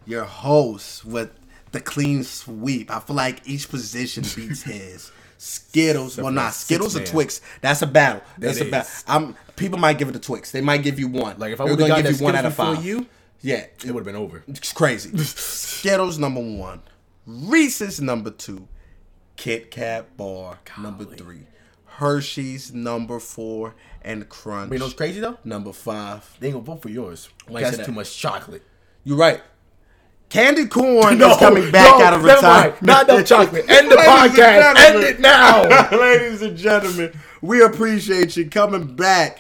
your host with the clean sweep. I feel like each position <laughs> beats his. Skittles, well, not Skittles or man. Twix. That's a battle. That's a battle. I'm people might give it to Twix. They might give you one. Like if I have gonna give you one out of five. you, Yeah, it would have been over. it's crazy. <laughs> Skittles number one, Reese's number two, Kit Kat bar number three, Hershey's number four, and Crunch But you know what's crazy though? number five. They ain't gonna vote for yours. Like that's too much chocolate. You're right. Candy corn <laughs> is coming back no, out of retirement. Not enough <laughs> chocolate. End the podcast. End it now. <laughs> Ladies and gentlemen, we appreciate you coming back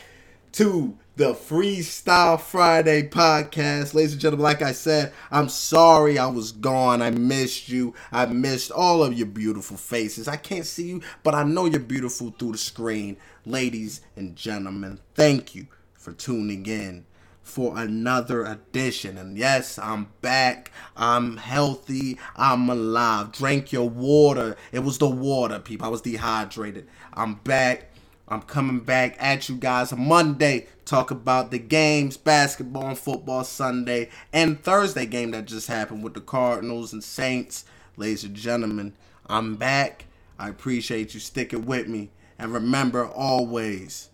to the Freestyle Friday podcast. Ladies and gentlemen, like I said, I'm sorry I was gone. I missed you. I missed all of your beautiful faces. I can't see you, but I know you're beautiful through the screen. Ladies and gentlemen, thank you for tuning in for another edition. And yes, I'm back. I'm healthy. I'm alive. Drink your water. It was the water, people. I was dehydrated. I'm back. I'm coming back at you guys Monday. Talk about the games, basketball and football Sunday, and Thursday game that just happened with the Cardinals and Saints. Ladies and gentlemen, I'm back. I appreciate you sticking with me. And remember always,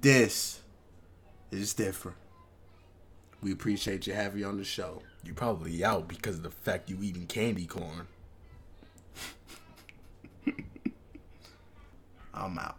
this is different. We appreciate you having you on the show. You probably out because of the fact you eating candy corn. <laughs> I'm out.